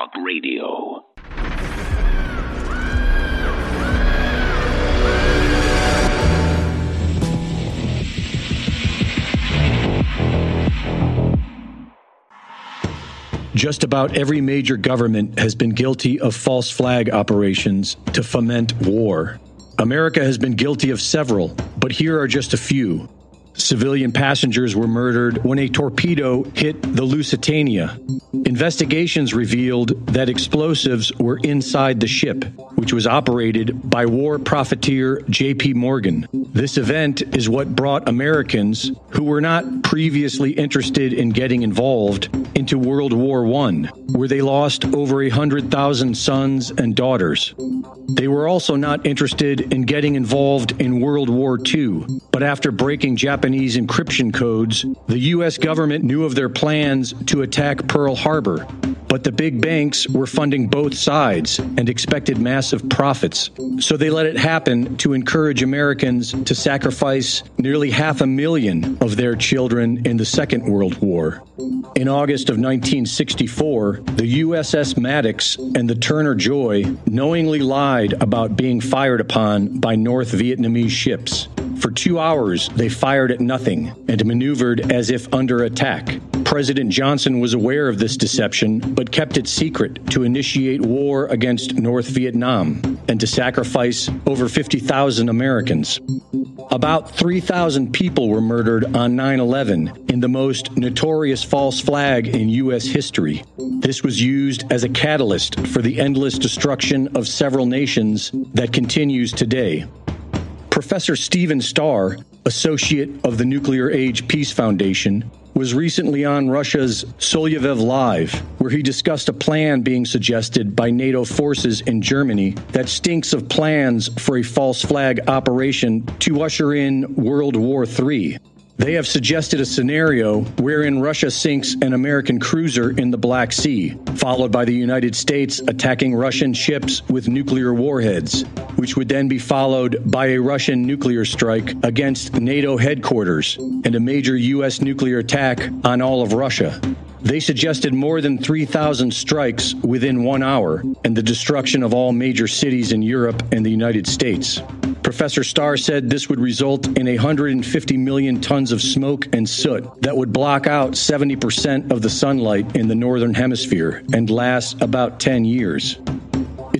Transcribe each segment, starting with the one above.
Talk Radio. Just about every major government has been guilty of false flag operations to foment war. America has been guilty of several, but here are just a few. Civilian passengers were murdered when a torpedo hit the Lusitania. Investigations revealed that explosives were inside the ship, which was operated by war profiteer J.P. Morgan. This event is what brought Americans who were not previously interested in getting involved into World War I, where they lost over a hundred thousand sons and daughters. They were also not interested in getting involved in World War II, but after breaking Japanese encryption codes, the U.S. government knew of their plans to attack Pearl Harbor. But the big banks were funding both sides and expected massive profits. So they let it happen to encourage Americans to sacrifice nearly half a million of their children in the Second World War. In August of 1964, the USS Maddox and the Turner Joy knowingly lied about being fired upon by North Vietnamese ships. For two hours, they fired at nothing and maneuvered as if under attack. President Johnson was aware of this deception, but kept it secret to initiate war against North Vietnam and to sacrifice over 50,000 Americans. About 3,000 people were murdered on 9 11 in the most notorious false flag in U.S. history. This was used as a catalyst for the endless destruction of several nations that continues today. Professor Steven Starr, associate of the Nuclear Age Peace Foundation, was recently on Russia's Soloviev Live, where he discussed a plan being suggested by NATO forces in Germany that stinks of plans for a false flag operation to usher in World War III. They have suggested a scenario wherein Russia sinks an American cruiser in the Black Sea, followed by the United States attacking Russian ships with nuclear warheads, which would then be followed by a Russian nuclear strike against NATO headquarters and a major U.S. nuclear attack on all of Russia. They suggested more than 3,000 strikes within one hour and the destruction of all major cities in Europe and the United States. Professor Starr said this would result in 150 million tons of smoke and soot that would block out 70% of the sunlight in the northern hemisphere and last about 10 years.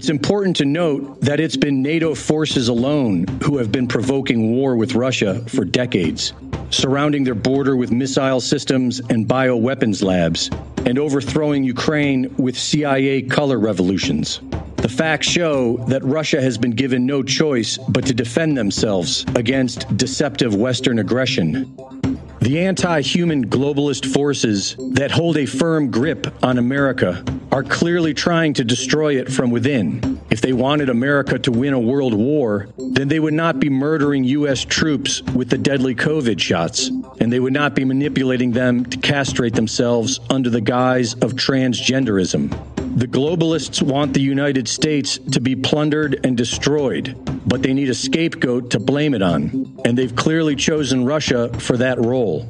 It's important to note that it's been NATO forces alone who have been provoking war with Russia for decades, surrounding their border with missile systems and bioweapons labs, and overthrowing Ukraine with CIA color revolutions. The facts show that Russia has been given no choice but to defend themselves against deceptive Western aggression. The anti human globalist forces that hold a firm grip on America are clearly trying to destroy it from within. If they wanted America to win a world war, then they would not be murdering U.S. troops with the deadly COVID shots, and they would not be manipulating them to castrate themselves under the guise of transgenderism. The globalists want the United States to be plundered and destroyed, but they need a scapegoat to blame it on, and they've clearly chosen Russia for that role.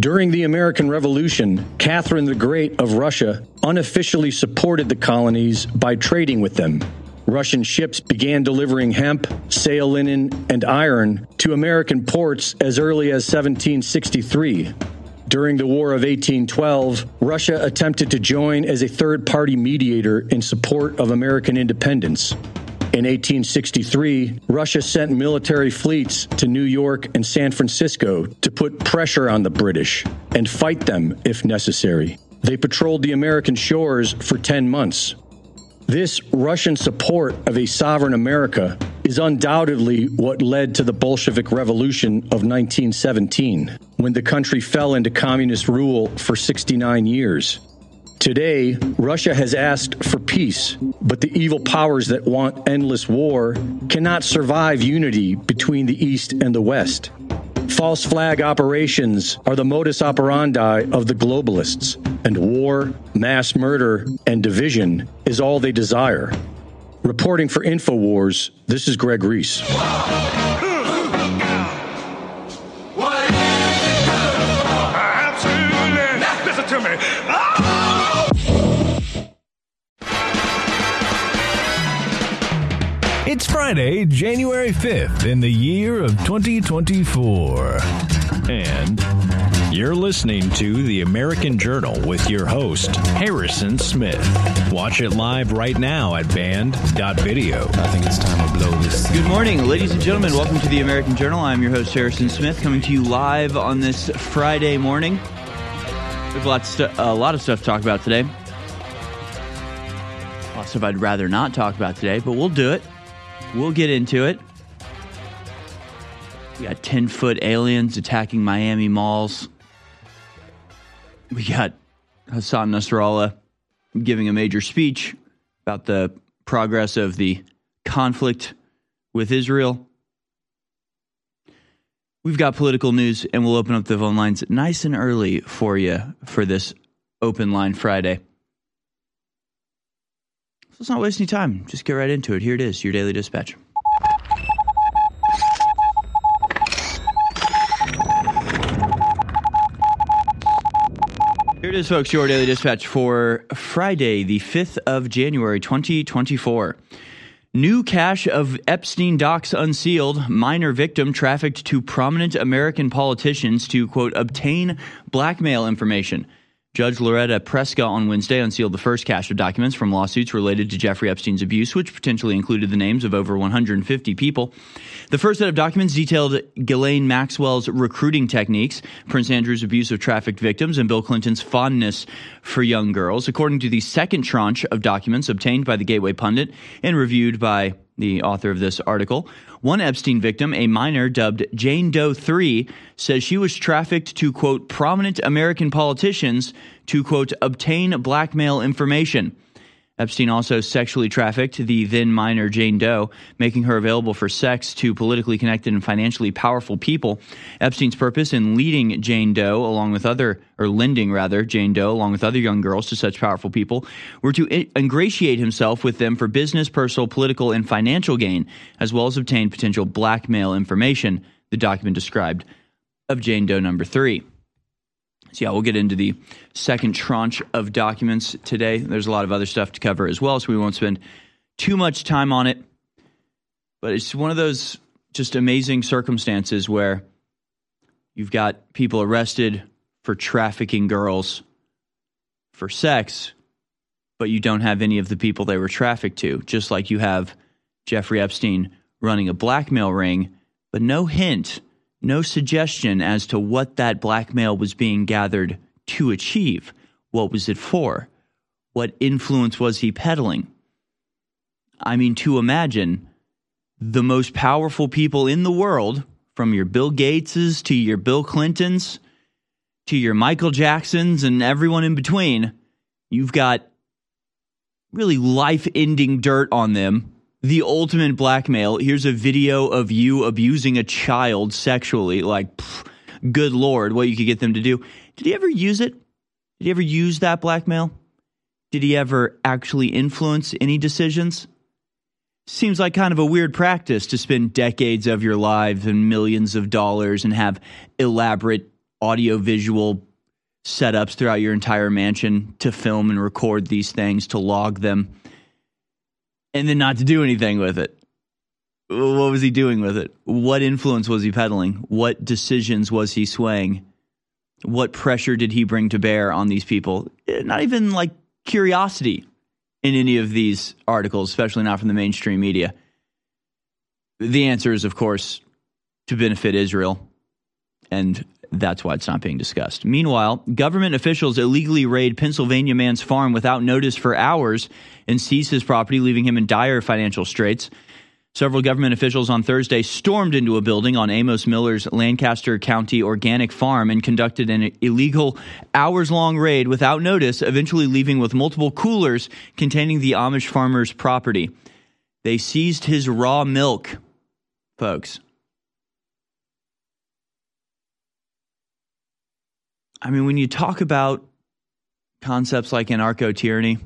During the American Revolution, Catherine the Great of Russia unofficially supported the colonies by trading with them. Russian ships began delivering hemp, sail linen, and iron to American ports as early as 1763. During the War of 1812, Russia attempted to join as a third party mediator in support of American independence. In 1863, Russia sent military fleets to New York and San Francisco to put pressure on the British and fight them if necessary. They patrolled the American shores for 10 months. This Russian support of a sovereign America is undoubtedly what led to the Bolshevik Revolution of 1917, when the country fell into communist rule for 69 years. Today, Russia has asked for peace, but the evil powers that want endless war cannot survive unity between the East and the West. False flag operations are the modus operandi of the globalists, and war, mass murder, and division is all they desire. Reporting for InfoWars, this is Greg Reese. It's Friday, January 5th in the year of 2024. And you're listening to the American Journal with your host, Harrison Smith. Watch it live right now at band.video. I think it's time to blow this. Good morning, ladies and gentlemen. Welcome to the American Journal. I'm your host, Harrison Smith, coming to you live on this Friday morning. We have a lot, a lot of stuff to talk about today. A lot of stuff I'd rather not talk about today, but we'll do it. We'll get into it. We got 10 foot aliens attacking Miami malls. We got Hassan Nasrallah giving a major speech about the progress of the conflict with Israel. We've got political news, and we'll open up the phone lines nice and early for you for this open line Friday. So let's not waste any time. Just get right into it. Here it is your daily dispatch. Here it is, folks, your daily dispatch for Friday, the 5th of January, 2024. New cache of Epstein docs unsealed. Minor victim trafficked to prominent American politicians to, quote, obtain blackmail information. Judge Loretta Preska on Wednesday unsealed the first cache of documents from lawsuits related to Jeffrey Epstein's abuse, which potentially included the names of over 150 people. The first set of documents detailed Ghislaine Maxwell's recruiting techniques, Prince Andrew's abuse of trafficked victims, and Bill Clinton's fondness for young girls. According to the second tranche of documents obtained by the Gateway Pundit and reviewed by the author of this article. One Epstein victim, a minor dubbed Jane Doe 3, says she was trafficked to, quote, prominent American politicians to, quote, obtain blackmail information. Epstein also sexually trafficked the then minor Jane Doe, making her available for sex to politically connected and financially powerful people. Epstein's purpose in leading Jane Doe, along with other, or lending rather, Jane Doe, along with other young girls to such powerful people, were to ingratiate himself with them for business, personal, political, and financial gain, as well as obtain potential blackmail information, the document described of Jane Doe number three. So, yeah, we'll get into the second tranche of documents today. There's a lot of other stuff to cover as well, so we won't spend too much time on it. But it's one of those just amazing circumstances where you've got people arrested for trafficking girls for sex, but you don't have any of the people they were trafficked to, just like you have Jeffrey Epstein running a blackmail ring, but no hint no suggestion as to what that blackmail was being gathered to achieve. What was it for? What influence was he peddling? I mean, to imagine the most powerful people in the world, from your Bill Gateses to your Bill Clintons to your Michael Jacksons and everyone in between, you've got really life ending dirt on them the ultimate blackmail. Here's a video of you abusing a child sexually. Like, pff, good lord, what you could get them to do. Did he ever use it? Did he ever use that blackmail? Did he ever actually influence any decisions? Seems like kind of a weird practice to spend decades of your lives and millions of dollars and have elaborate audio-visual setups throughout your entire mansion to film and record these things, to log them and then not to do anything with it. What was he doing with it? What influence was he peddling? What decisions was he swaying? What pressure did he bring to bear on these people? Eh, not even like curiosity in any of these articles, especially not from the mainstream media. The answer is, of course, to benefit Israel. And that's why it's not being discussed. Meanwhile, government officials illegally raid Pennsylvania man's farm without notice for hours and seize his property, leaving him in dire financial straits. Several government officials on Thursday stormed into a building on Amos Miller's Lancaster County organic farm and conducted an illegal hours long raid without notice, eventually leaving with multiple coolers containing the Amish farmer's property. They seized his raw milk, folks. I mean, when you talk about concepts like anarcho tyranny,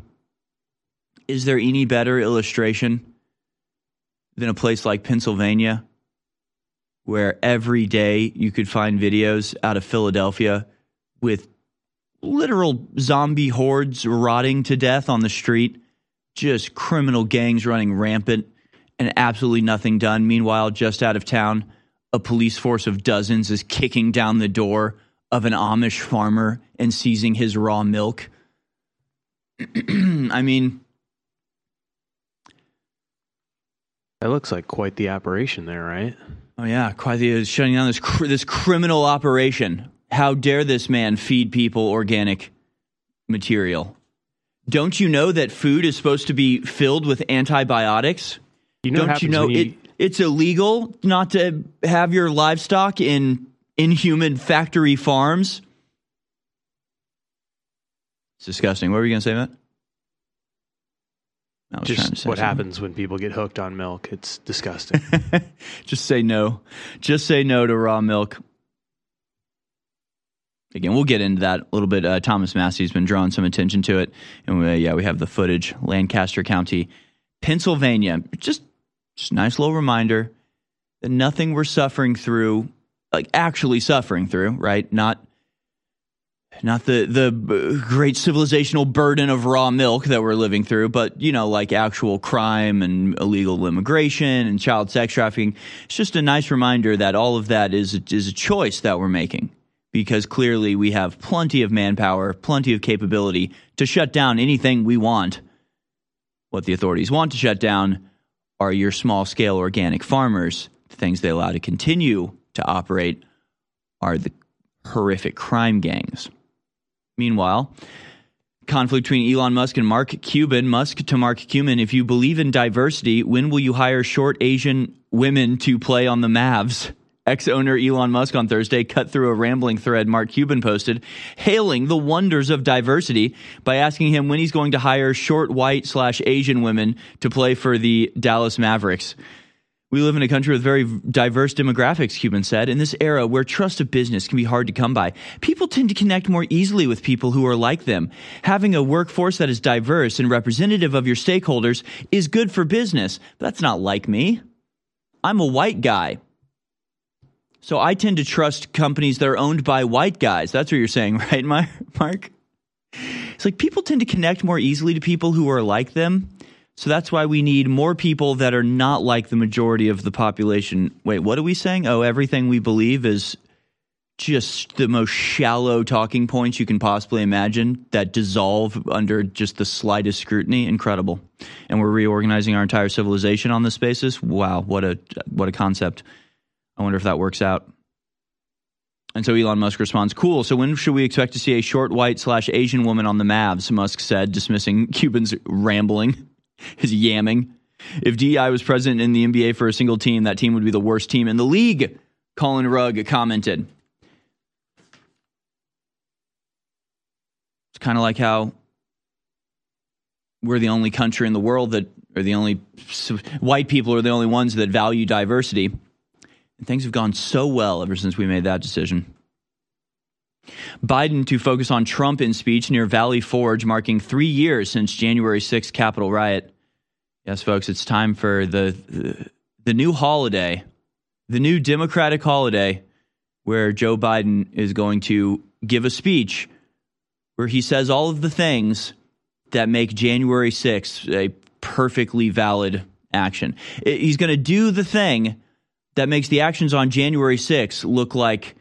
is there any better illustration than a place like Pennsylvania, where every day you could find videos out of Philadelphia with literal zombie hordes rotting to death on the street, just criminal gangs running rampant, and absolutely nothing done. Meanwhile, just out of town, a police force of dozens is kicking down the door of an Amish farmer and seizing his raw milk. I mean, That looks like quite the operation there, right? oh yeah, Quasi is shutting down this cr- this criminal operation. How dare this man feed people organic material? Don't you know that food is supposed to be filled with antibiotics? You know Don't you know you- it? It's illegal not to have your livestock in inhuman factory farms. It's disgusting. What were you going to say, Matt? I was trying to Just say what something. happens when people get hooked on milk. It's disgusting. Just say no. Just say no to raw milk. Again, we'll get into that a little bit. Uh, Thomas Massie's been drawing some attention to it, and we, yeah, we have the footage. Lancaster County, Pennsylvania. Just, just nice little reminder that nothing we're suffering through, like actually suffering through, right? Not, not the the great civilizational burden of raw milk that we're living through, but you know, like actual crime and illegal immigration and child sex trafficking. It's just a nice reminder that all of that is is a choice that we're making because clearly we have plenty of manpower, plenty of capability to shut down anything we want. What the authorities want to shut down are your small scale organic farmers. The things they allow to continue to operate are the horrific crime gangs. Meanwhile, conflict between Elon Musk and Mark Cuban. Musk to Mark Cuban, if you believe in diversity, when will you hire short Asian women to play on the Mavs? Ex owner Elon Musk on Thursday cut through a rambling thread Mark Cuban posted, hailing the wonders of diversity by asking him when he's going to hire short white slash Asian women to play for the Dallas Mavericks. We live in a country with very diverse demographics, Cuban said. In this era where trust of business can be hard to come by, people tend to connect more easily with people who are like them. Having a workforce that is diverse and representative of your stakeholders is good for business. That's not like me. I'm a white guy. So I tend to trust companies that are owned by white guys. That's what you're saying, right, Mar- Mark? It's like people tend to connect more easily to people who are like them. So that's why we need more people that are not like the majority of the population. Wait, what are we saying? Oh, everything we believe is just the most shallow talking points you can possibly imagine that dissolve under just the slightest scrutiny. Incredible. And we're reorganizing our entire civilization on this basis. Wow, what a what a concept. I wonder if that works out. And so Elon Musk responds, "Cool. So when should we expect to see a short white slash Asian woman on the Mavs?" Musk said, dismissing Cuban's rambling, his yamming. If DEI was present in the NBA for a single team, that team would be the worst team in the league. Colin Rugg commented. It's kind of like how we're the only country in the world that, or the only white people are the only ones that value diversity. And things have gone so well ever since we made that decision. Biden to focus on Trump in speech near Valley Forge, marking three years since January 6th Capitol riot. Yes, folks, it's time for the, the, the new holiday, the new Democratic holiday, where Joe Biden is going to give a speech where he says all of the things that make January 6th a perfectly valid action. He's going to do the thing that makes the actions on January 6th look like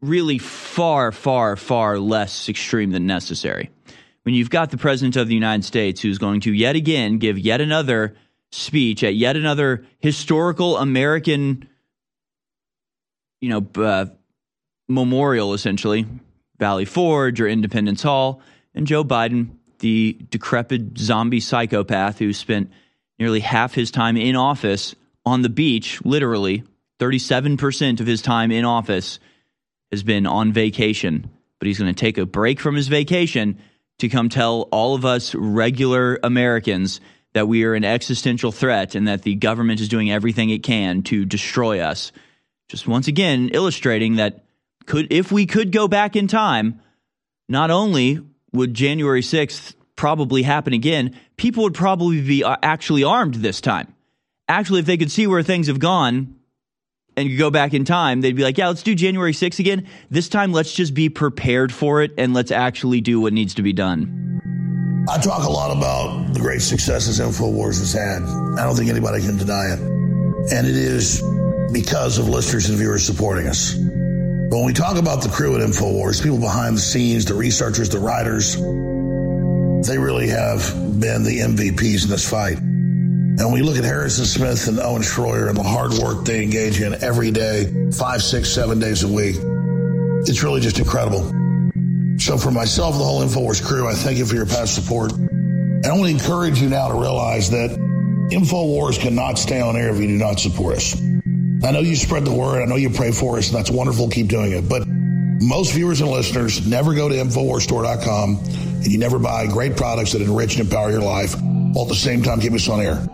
really far, far, far less extreme than necessary. When you've got the President of the United States who's going to yet again give yet another speech at yet another historical American, you know, uh, memorial, essentially, Valley Forge or Independence Hall, and Joe Biden, the decrepit zombie psychopath who spent nearly half his time in office on the beach, literally 37% of his time in office has been on vacation, but he's going to take a break from his vacation to come tell all of us regular Americans that we are an existential threat and that the government is doing everything it can to destroy us. Just once again illustrating that could if we could go back in time, not only would January 6th probably happen again, people would probably be uh, actually armed this time. Actually, if they could see where things have gone and could go back in time, they'd be like, yeah, let's do January 6th again. This time, let's just be prepared for it and let's actually do what needs to be done. I talk a lot about the great successes InfoWars has had. I don't think anybody can deny it. And it is because of listeners and viewers supporting us. But when we talk about the crew at InfoWars, people behind the scenes, the researchers, the writers, they really have been the MVPs in this fight. And when we look at Harrison Smith and Owen Schroyer and the hard work they engage in every day, five, six, seven days a week, it's really just incredible. So for myself and the whole InfoWars crew, I thank you for your past support. And I want to encourage you now to realize that InfoWars cannot stay on air if you do not support us. I know you spread the word. I know you pray for us, and that's wonderful. Keep doing it. But most viewers and listeners never go to InfoWarsStore.com and you never buy great products that enrich and empower your life while at the same time keep us on air.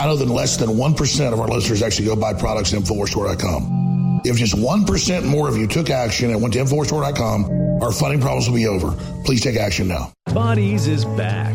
I know that less than 1% of our listeners actually go buy products at InfoWarsStore.com. If just 1% more of you took action and went to InfoWarsStore.com, our funding problems will be over. Please take action now. Bodease is back.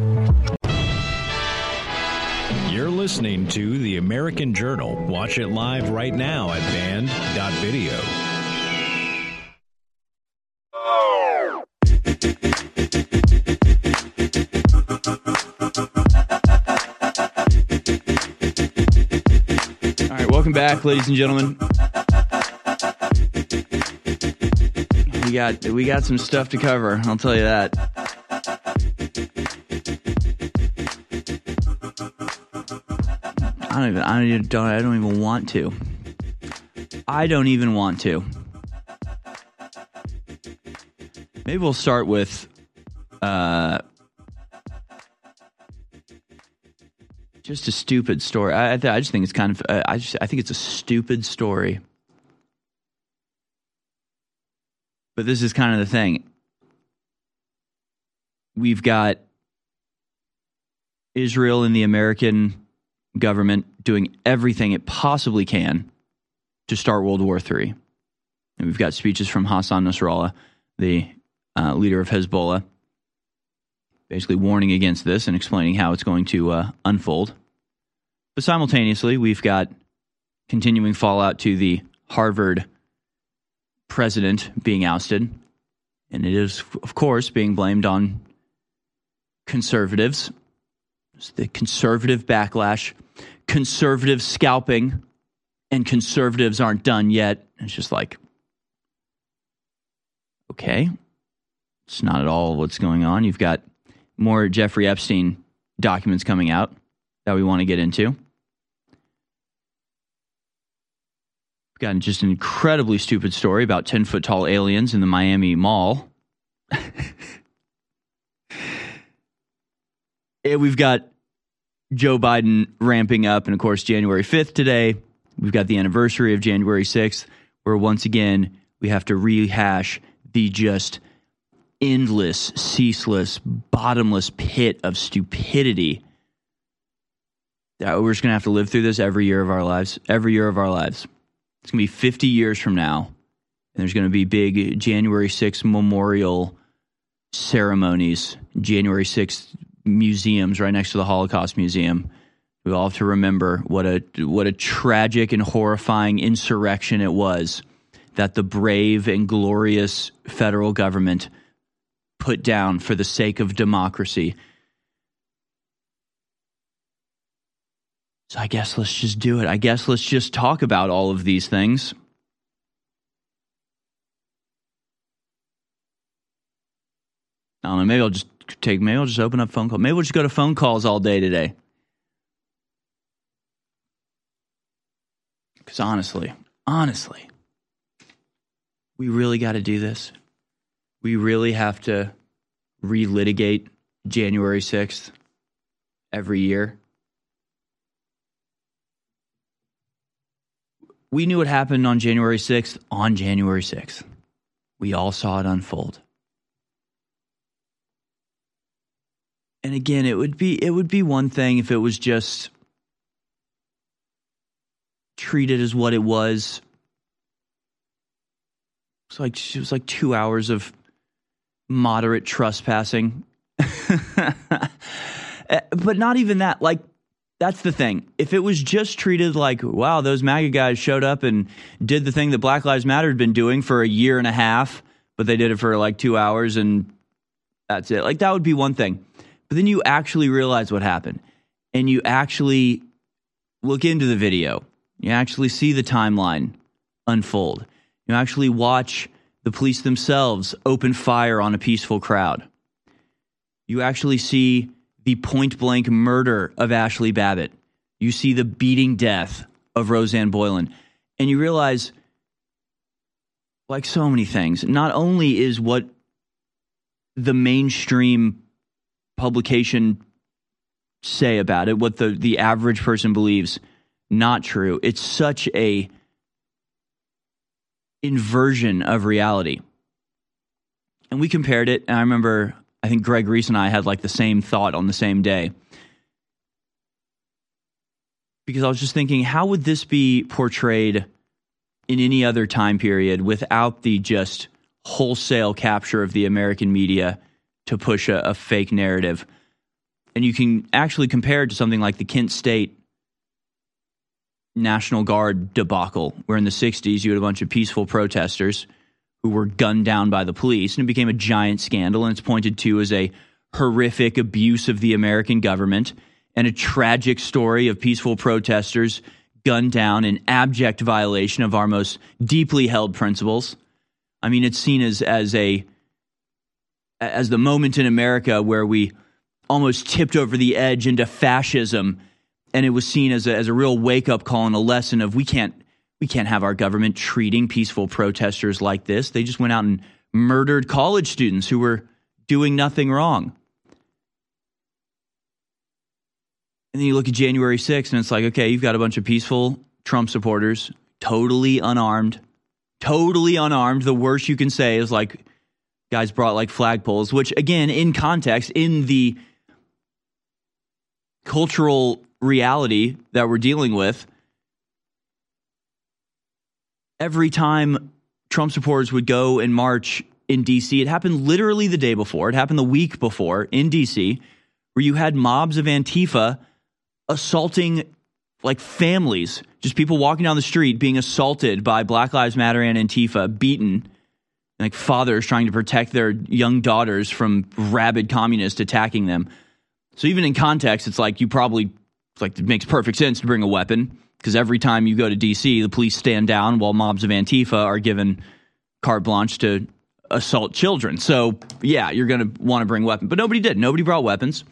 Listening to The American Journal. Watch it live right now at band.video. All right, welcome back, ladies and gentlemen. We got we got some stuff to cover. I'll tell you that. Don't even I don't I don't even want to. I don't even want to. Maybe we'll start with uh just a stupid story. I, I, th- I just think it's kind of. Uh, I just. I think it's a stupid story. But this is kind of the thing. We've got Israel and the American government doing everything it possibly can to start World War III. And we've got speeches from Hassan Nasrallah, the uh, leader of Hezbollah, basically warning against this and explaining how it's going to uh, unfold. But simultaneously, we've got continuing fallout to the Harvard president being ousted. And it is, of course, being blamed on conservatives. It's the conservative backlash, conservative scalping, and conservatives aren't done yet. It's just like, okay, it's not at all what's going on. You've got more Jeffrey Epstein documents coming out that we want to get into. We've got just an incredibly stupid story about 10 foot tall aliens in the Miami Mall. and we've got Joe Biden ramping up. And of course, January 5th today, we've got the anniversary of January 6th, where once again, we have to rehash the just endless, ceaseless, bottomless pit of stupidity. That we're just going to have to live through this every year of our lives. Every year of our lives. It's going to be 50 years from now. And there's going to be big January 6th memorial ceremonies, January 6th museums right next to the Holocaust Museum. We all have to remember what a what a tragic and horrifying insurrection it was that the brave and glorious federal government put down for the sake of democracy. So I guess let's just do it. I guess let's just talk about all of these things. I don't know. Maybe I'll just take. Maybe I'll just open up phone call. Maybe we'll just go to phone calls all day today. Because honestly, honestly, we really got to do this. We really have to relitigate January 6th every year. We knew what happened on January 6th on January 6th. We all saw it unfold. And again, it would be it would be one thing if it was just treated as what it was. It's like it was like 2 hours of moderate trespassing. Eh, but not even that. Like that's the thing. If it was just treated like, wow, those MAGA guys showed up and did the thing that Black Lives Matter had been doing for a year and a half, but they did it for like two hours and that's it. Like that would be one thing. But then you actually realize what happened and you actually look into the video. You actually see the timeline unfold. You actually watch the police themselves open fire on a peaceful crowd. You actually see the point blank murder of Ashli Babbitt. You see the beating death of Rosanne Boyland. And you realize, like so many things, not only is what the mainstream publication say about it, what the, the average person believes, not true. It's such a inversion of reality. And we compared it, and I remember I think Greg Reese and I had like the same thought on the same day. Because I was just thinking, how would this be portrayed in any other time period without the just wholesale capture of the American media to push a, a fake narrative? And you can actually compare it to something like the Kent State National Guard debacle, where in the 60s you had a bunch of peaceful protesters who were gunned down by the police, and it became a giant scandal. And it's pointed to as a horrific abuse of the American government and a tragic story of peaceful protesters gunned down in abject violation of our most deeply held principles. I mean, it's seen as as a as the moment in America where we almost tipped over the edge into fascism, and it was seen as a, as a real wake up call and a lesson of we can't we can't have our government treating peaceful protesters like this. They just went out and murdered college students who were doing nothing wrong. And then you look at January 6th and it's like, okay, you've got a bunch of peaceful Trump supporters, totally unarmed, totally unarmed. The worst you can say is like guys brought like flagpoles, which again, in context, in the cultural reality that we're dealing with, every time Trump supporters would go and march in DC, it happened literally the day before, it happened the week before in DC, where you had mobs of Antifa assaulting like families, just people walking down the street being assaulted by Black Lives Matter and Antifa, beaten, like fathers trying to protect their young daughters from rabid communists attacking them. So even in context, it's like you probably like it makes perfect sense to bring a weapon because every time you go to DC, the police stand down while mobs of Antifa are given carte blanche to assault children. So, yeah, you're going to want to bring weapons. But nobody did. Nobody brought weapons.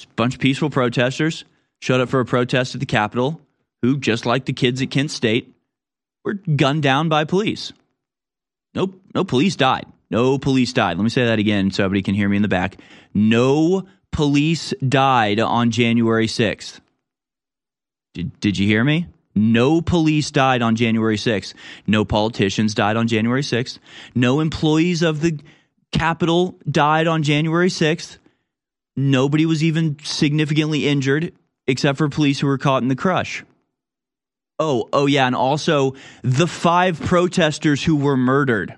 a bunch of peaceful protesters showed up for a protest at the Capitol who, just like the kids at Kent State, were gunned down by police. Nope, no police died. No police died. Let me say that again so everybody can hear me in the back. No police died on January 6th. Did, did you hear me? No police died on January 6th. No politicians died on January 6th. No employees of the Capitol died on January 6th. Nobody was even significantly injured except for police who were caught in the crush. Oh, oh yeah, and also the five protesters who were murdered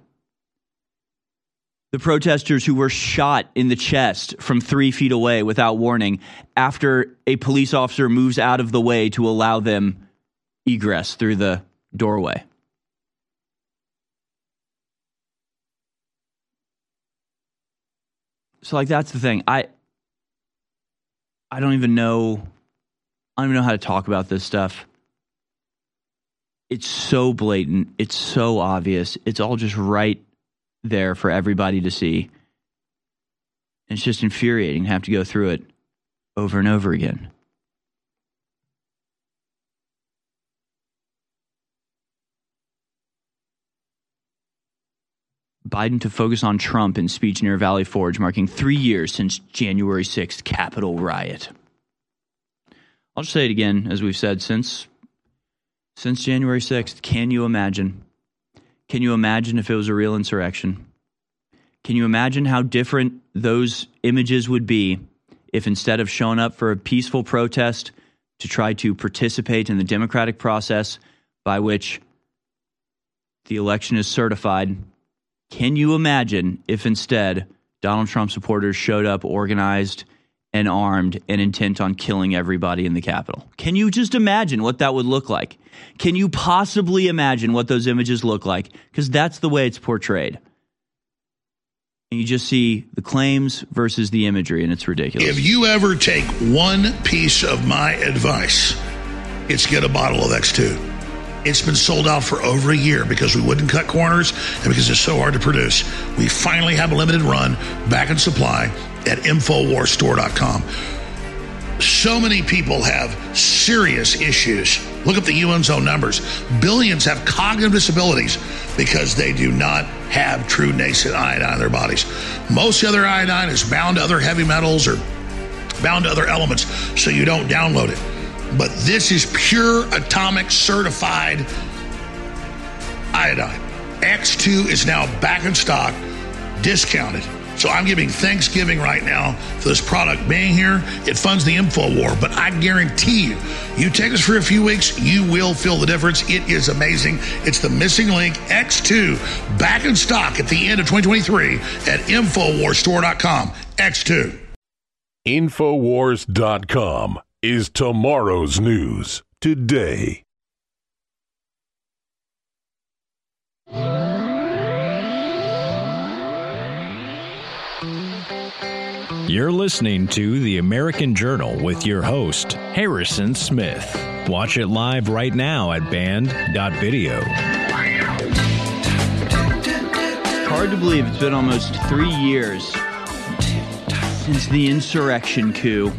the protesters who were shot in the chest from three feet away without warning after a police officer moves out of the way to allow them egress through the doorway. So like that's the thing. I I don't even know I don't even know how to talk about this stuff it's so blatant, it's so obvious, it's all just right there for everybody to see. It's just infuriating to have to go through it over and over again. Biden to focus on Trump in speech near Valley Forge, marking three years since January 6th Capitol riot. I'll just say it again, as we've said since since January 6th. Can you imagine? Can you imagine if it was a real insurrection? Can you imagine how different those images would be if instead of showing up for a peaceful protest to try to participate in the democratic process by which the election is certified, can you imagine if instead Donald Trump supporters showed up organized and armed and intent on killing everybody in the Capitol? Can you just imagine what that would look like? Can you possibly imagine what those images look like? Because that's the way it's portrayed. And you just see the claims versus the imagery, and it's ridiculous. If you ever take one piece of my advice, it's get a bottle of X2. It's been sold out for over a year because we wouldn't cut corners and because it's so hard to produce. We finally have a limited run back in supply at InfoWarsStore.com. So many people have serious issues. Look up the UN's own numbers. Billions have cognitive disabilities because they do not have true nascent iodine in their bodies. Most of other iodine is bound to other heavy metals or bound to other elements, so you don't download it but this is pure atomic certified iodine. X2 is now back in stock, discounted. So I'm giving Thanksgiving right now for this product being here. It funds the info war, but I guarantee you, you take this for a few weeks, you will feel the difference. It is amazing. It's the missing link X2 back in stock at the end of 2023 at InfoWarsStore.com. X2. Infowars.com is tomorrow's news today. You're listening to the American Journal with your host, Harrison Smith. Watch it live right now at band.video. Hard to believe it's been almost three years since the insurrection coup.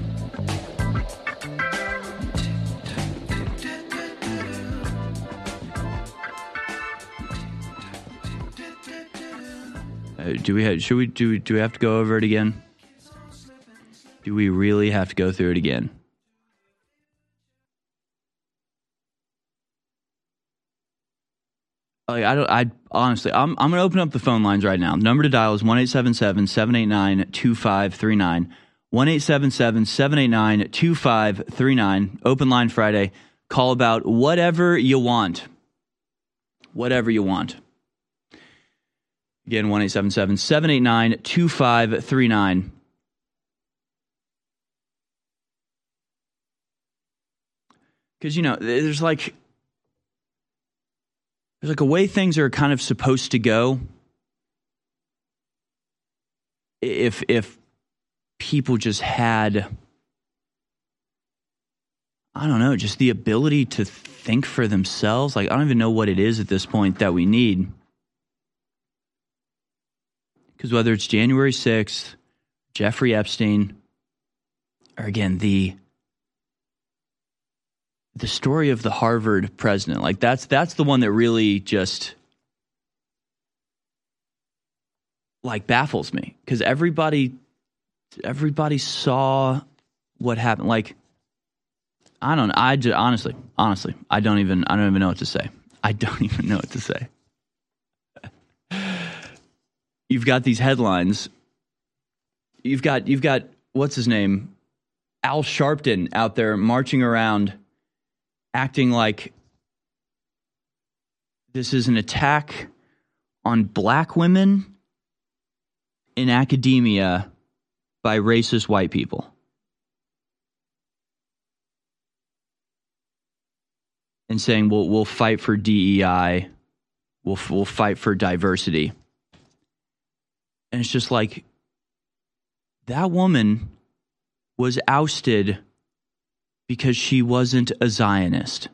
Uh, do we have, should we do do we have to go over it again? Do we really have to go through it again? Like I don't I honestly I'm I'm going to open up the phone lines right now. The number to dial is 1-877-789-2539. 1-877-789-2539. Open line Friday. Call about whatever you want. Whatever you want. Again, 1 789 2539. Because, you know, there's like. There's like a way things are kind of supposed to go. If if people just had I don't know, just the ability to think for themselves. Like I don't even know what it is at this point that we need. Because whether it's January 6th, Jeffrey Epstein, or again, the the story of the Harvard president, like that's that's the one that really just like baffles me. Because everybody everybody saw what happened. Like i don't i just, honestly honestly i don't even i don't even know what to say. I don't even know what to say. You've got these headlines. You've got you've got what's his name? Al Sharpton out there marching around acting like this is an attack on black women in academia by racist white people. And saying we'll we'll fight for DEI, we'll we'll fight for diversity. And it's just like that woman was ousted because she wasn't a Zionist.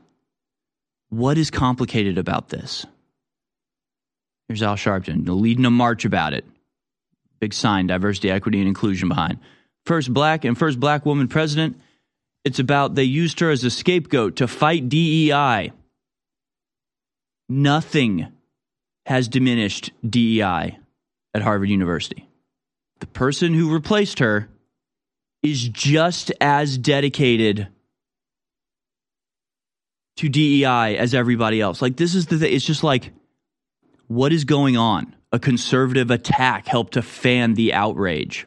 What is complicated about this? Here's Al Sharpton leading a march about it. Big sign, diversity, equity, and inclusion behind. First black and first black woman president. It's about they used her as a scapegoat to fight DEI. Nothing has diminished DEI at Harvard University. The person who replaced her is just as dedicated to DEI as everybody else. Like, this is the. It's just like, what is going on? A conservative attack helped to fan the outrage.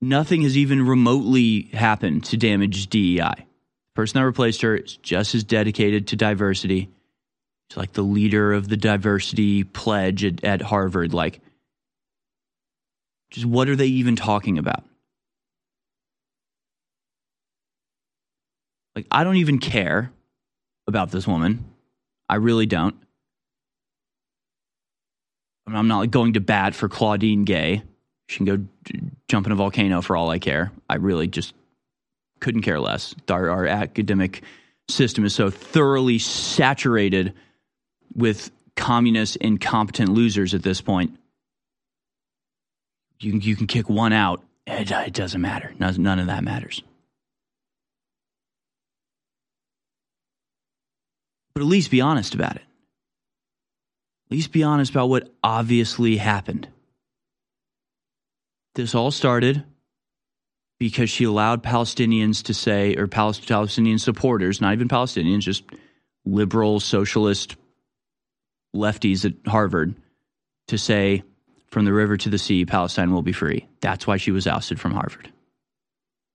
Nothing has even remotely happened to damage DEI. Person that replaced her is just as dedicated to diversity. She's like the leader of the diversity pledge at, at Harvard. Like, just what are they even talking about? Like, I don't even care about this woman. I really don't. I'm not going to bat for Claudine Gay. She can go j- jump in a volcano for all I care. I really just couldn't care less. Our, our academic system is so thoroughly saturated with communist, incompetent losers at this point. You can, you can kick one out, it, it doesn't matter. None, none of that matters. But at least be honest about it. At least be honest about what obviously happened. This all started because she allowed Palestinians to say, or Palestinian supporters, not even Palestinians, just liberal, socialist lefties at Harvard, to say, from the river to the sea, Palestine will be free. That's why she was ousted from Harvard. Is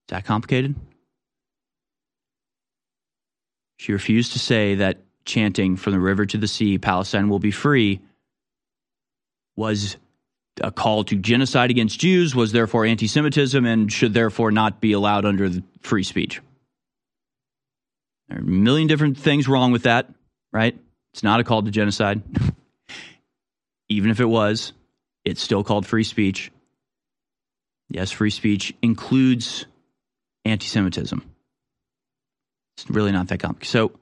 that complicated? She refused to say that chanting from the river to the sea, Palestine will be free, was a call to genocide against Jews, was therefore anti Semitism, and should therefore not be allowed under free speech. There are a million different things wrong with that, right? It's not a call to genocide. Even if it was, it's still called free speech. Yes, free speech includes anti Semitism. It's really not that complicated. So,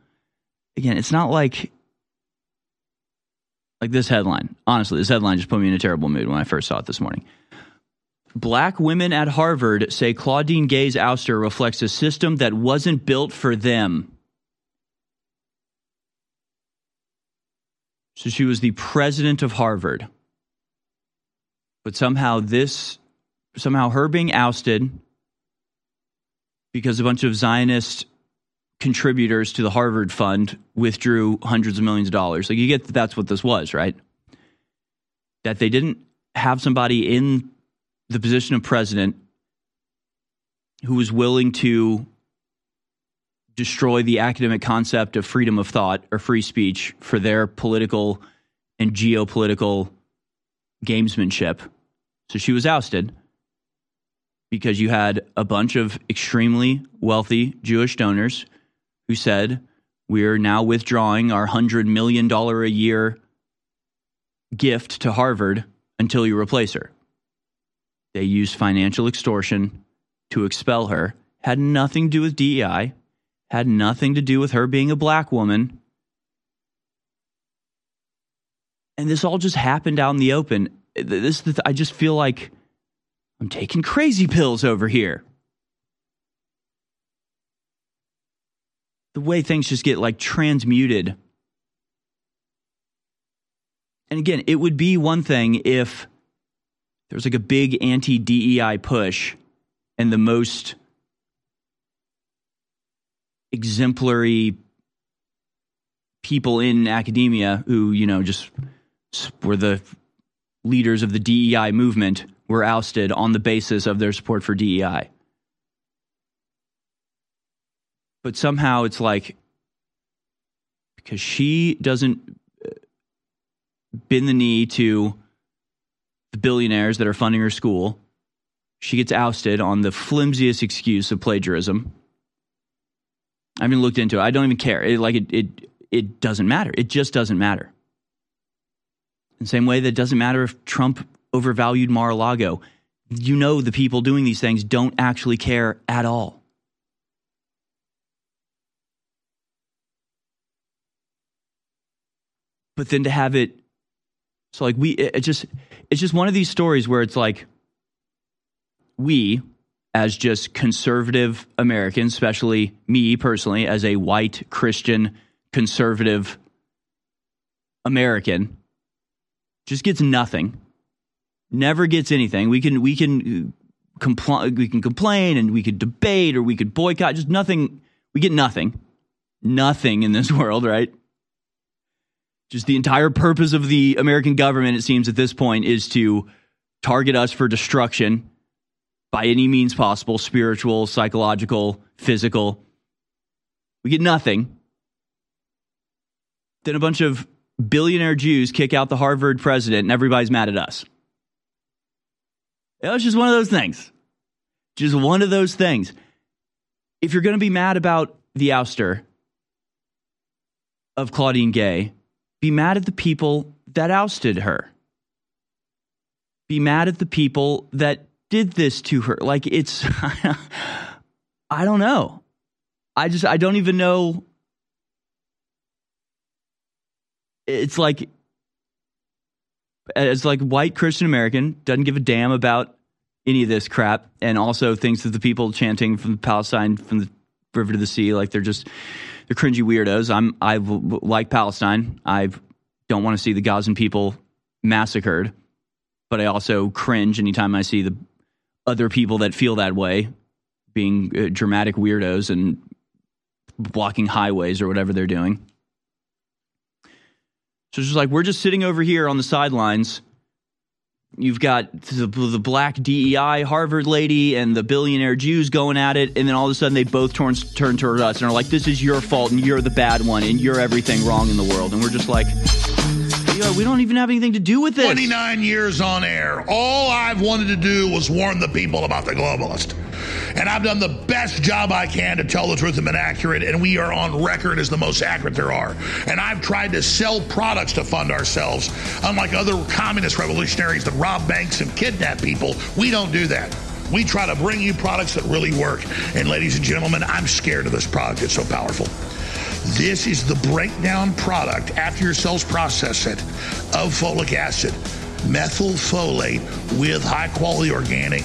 again, it's not like like this headline. Honestly, this headline just put me in a terrible mood when I first saw it this morning. Black women at Harvard say Claudine Gay's ouster reflects a system that wasn't built for them. So she was the president of Harvard. But somehow this, somehow her being ousted because a bunch of Zionist contributors to the Harvard Fund withdrew hundreds of millions of dollars. Like you get that that's what this was, right? That they didn't have somebody in the position of president who was willing to destroy the academic concept of freedom of thought or free speech for their political and geopolitical gamesmanship. So she was ousted because you had a bunch of extremely wealthy Jewish donors who said, We're now withdrawing our $100 million a year gift to Harvard until you replace her. They used financial extortion to expel her. Had nothing to do with DEI, had nothing to do with her being a black woman. And this all just happened out in the open. This, I just feel like I'm taking crazy pills over here. The way things just get like transmuted. And again, it would be one thing if there was like a big anti DEI push and the most exemplary people in academia who, you know, just were the leaders of the DEI movement were ousted on the basis of their support for DEI but somehow it's like because she doesn't uh, bend the knee to the billionaires that are funding her school, she gets ousted on the flimsiest excuse of plagiarism. I haven't looked into it. I don't even care. It, like it, it, it doesn't matter. It just doesn't matter. In the same way that it doesn't matter if Trump overvalued Mar-a-Lago. You know the people doing these things don't actually care at all. But then to have it so like we it, it just it's just one of these stories where it's like we as just conservative Americans, especially me personally as a white Christian conservative American, just gets nothing. Never gets anything. We can we can uh, compl- we can complain and we could debate or we could boycott. Just nothing. We get nothing. Nothing in this world, right? Just the entire purpose of the American government, it seems at this point, is to target us for destruction by any means possible spiritual, psychological, physical. We get nothing. Then a bunch of billionaire Jews kick out the Harvard president, and everybody's mad at us. It was just one of those things. Just one of those things. If you're going to be mad about the ouster of Claudine Gay, be mad at the people that ousted her. Be mad at the people that did this to her. Like it's, I don't know. I just, I don't even know. It's like, as like white Christian American doesn't give a damn about any of this crap, and also thinks that the people chanting from Palestine from the river to the sea, like they're just they're cringy weirdos. I'm I like Palestine. I don't want to see the Gazan people massacred, but I also cringe anytime I see the other people that feel that way being uh, dramatic weirdos and blocking highways or whatever they're doing. So it's just like we're just sitting over here on the sidelines. You've got the, the black DEI Harvard lady and the billionaire Jews going at it, and then all of a sudden they both turn, turn toward us and are like, "This is your fault, and you're the bad one, and you're everything wrong in the world." And we're just like, Yo, we don't even have anything to do with this. 29 years on air. All I've wanted to do was warn the people about the globalist. And I've done the best job I can to tell the truth and been accurate, and we are on record as the most accurate there are. And I've tried to sell products to fund ourselves. Unlike other communist revolutionaries that rob banks and kidnap people, we don't do that. We try to bring you products that really work. And ladies and gentlemen, I'm scared of this product. It's so powerful. This is the breakdown product after your cells process it of folic acid, methylfolate with high quality organic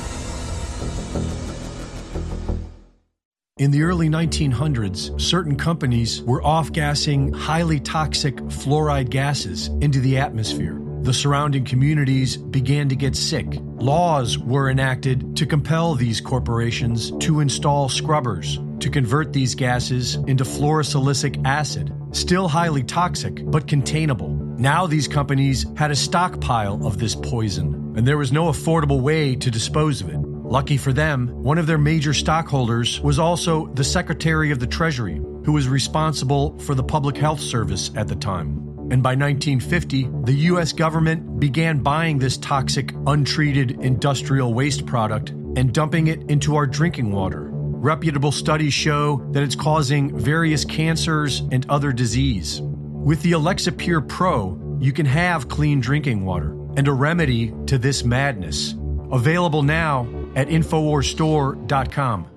In the early 1900s, certain companies were off gassing highly toxic fluoride gases into the atmosphere. The surrounding communities began to get sick. Laws were enacted to compel these corporations to install scrubbers to convert these gases into fluorosilicic acid, still highly toxic but containable. Now these companies had a stockpile of this poison, and there was no affordable way to dispose of it. Lucky for them, one of their major stockholders was also the Secretary of the Treasury, who was responsible for the Public Health Service at the time. And by 1950, the U.S. government began buying this toxic, untreated industrial waste product and dumping it into our drinking water. Reputable studies show that it's causing various cancers and other disease. With the Alexa Pure Pro, you can have clean drinking water and a remedy to this madness. Available now at InfoWarsStore.com.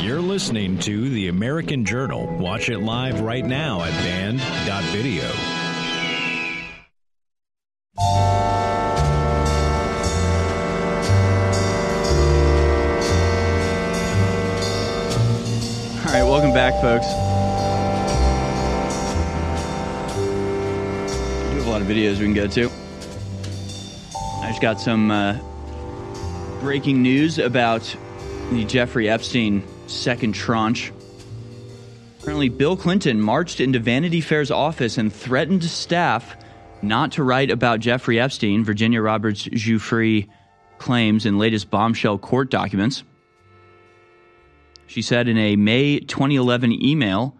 You're listening to The American Journal. Watch it live right now at band.video. All right, welcome back, folks. We have a lot of videos we can go to. Got some uh, breaking news about the Jeffrey Epstein second tranche. Apparently, Bill Clinton marched into Vanity Fair's office and threatened staff not to write about Jeffrey Epstein, Virginia Roberts Giuffre claims in latest bombshell court documents. She said in a May 2011 email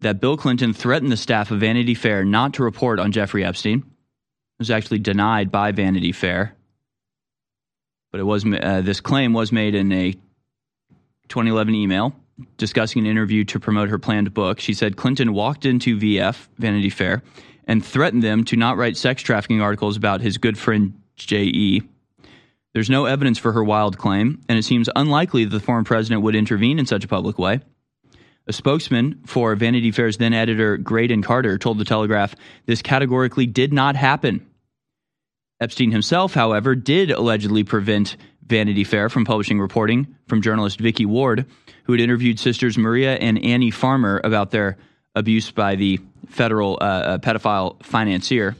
that Bill Clinton threatened the staff of Vanity Fair not to report on Jeffrey Epstein. It was actually denied by Vanity Fair, but it was uh, this claim was made in a 2011 email discussing an interview to promote her planned book. She said Clinton walked into VF Vanity Fair and threatened them to not write sex trafficking articles about his good friend J.E. There's no evidence for her wild claim, and it seems unlikely that the former president would intervene in such a public way. A spokesman for Vanity Fair's then editor Graydon Carter told The Telegraph this categorically did not happen. Epstein himself, however, did allegedly prevent Vanity Fair from publishing reporting from journalist Vicky Ward, who had interviewed sisters Maria and Annie Farmer about their abuse by the federal uh, uh pedophile financier.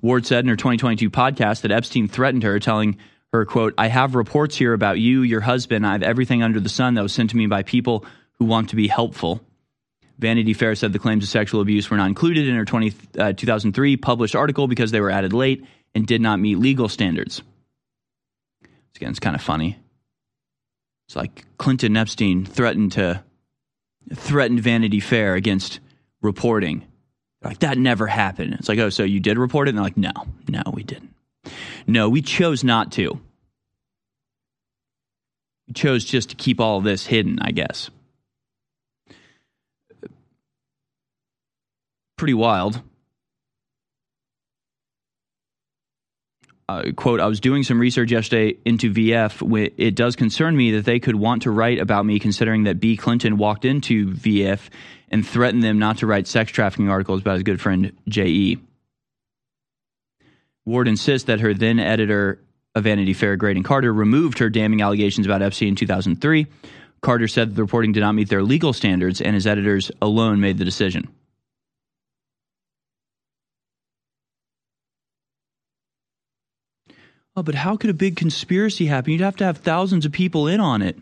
Ward said in her 2022 podcast that Epstein threatened her, telling her, quote, I have reports here about you, your husband. I have everything under the sun that was sent to me by people who want to be helpful. Vanity Fair said the claims of sexual abuse were not included in her 20, uh, 2003 published article because they were added late and did not meet legal standards. Again, it's kind of funny. It's like Clinton Epstein threatened to threatened Vanity Fair against reporting like, that never happened. It's like, oh, so you did report it? And they're like, no, no, we didn't. No, we chose not to. We chose just to keep all this hidden, I guess. Pretty wild. Uh, quote, I was doing some research yesterday into VF. It does concern me that they could want to write about me, considering that B. Clinton walked into VF and threatened them not to write sex trafficking articles about his good friend J.E. Ward insists that her then editor of Vanity Fair, Graydon Carter, removed her damning allegations about Epstein in 2003. Carter said the reporting did not meet their legal standards, and his editors alone made the decision. Oh, but how could a big conspiracy happen? You'd have to have thousands of people in on it.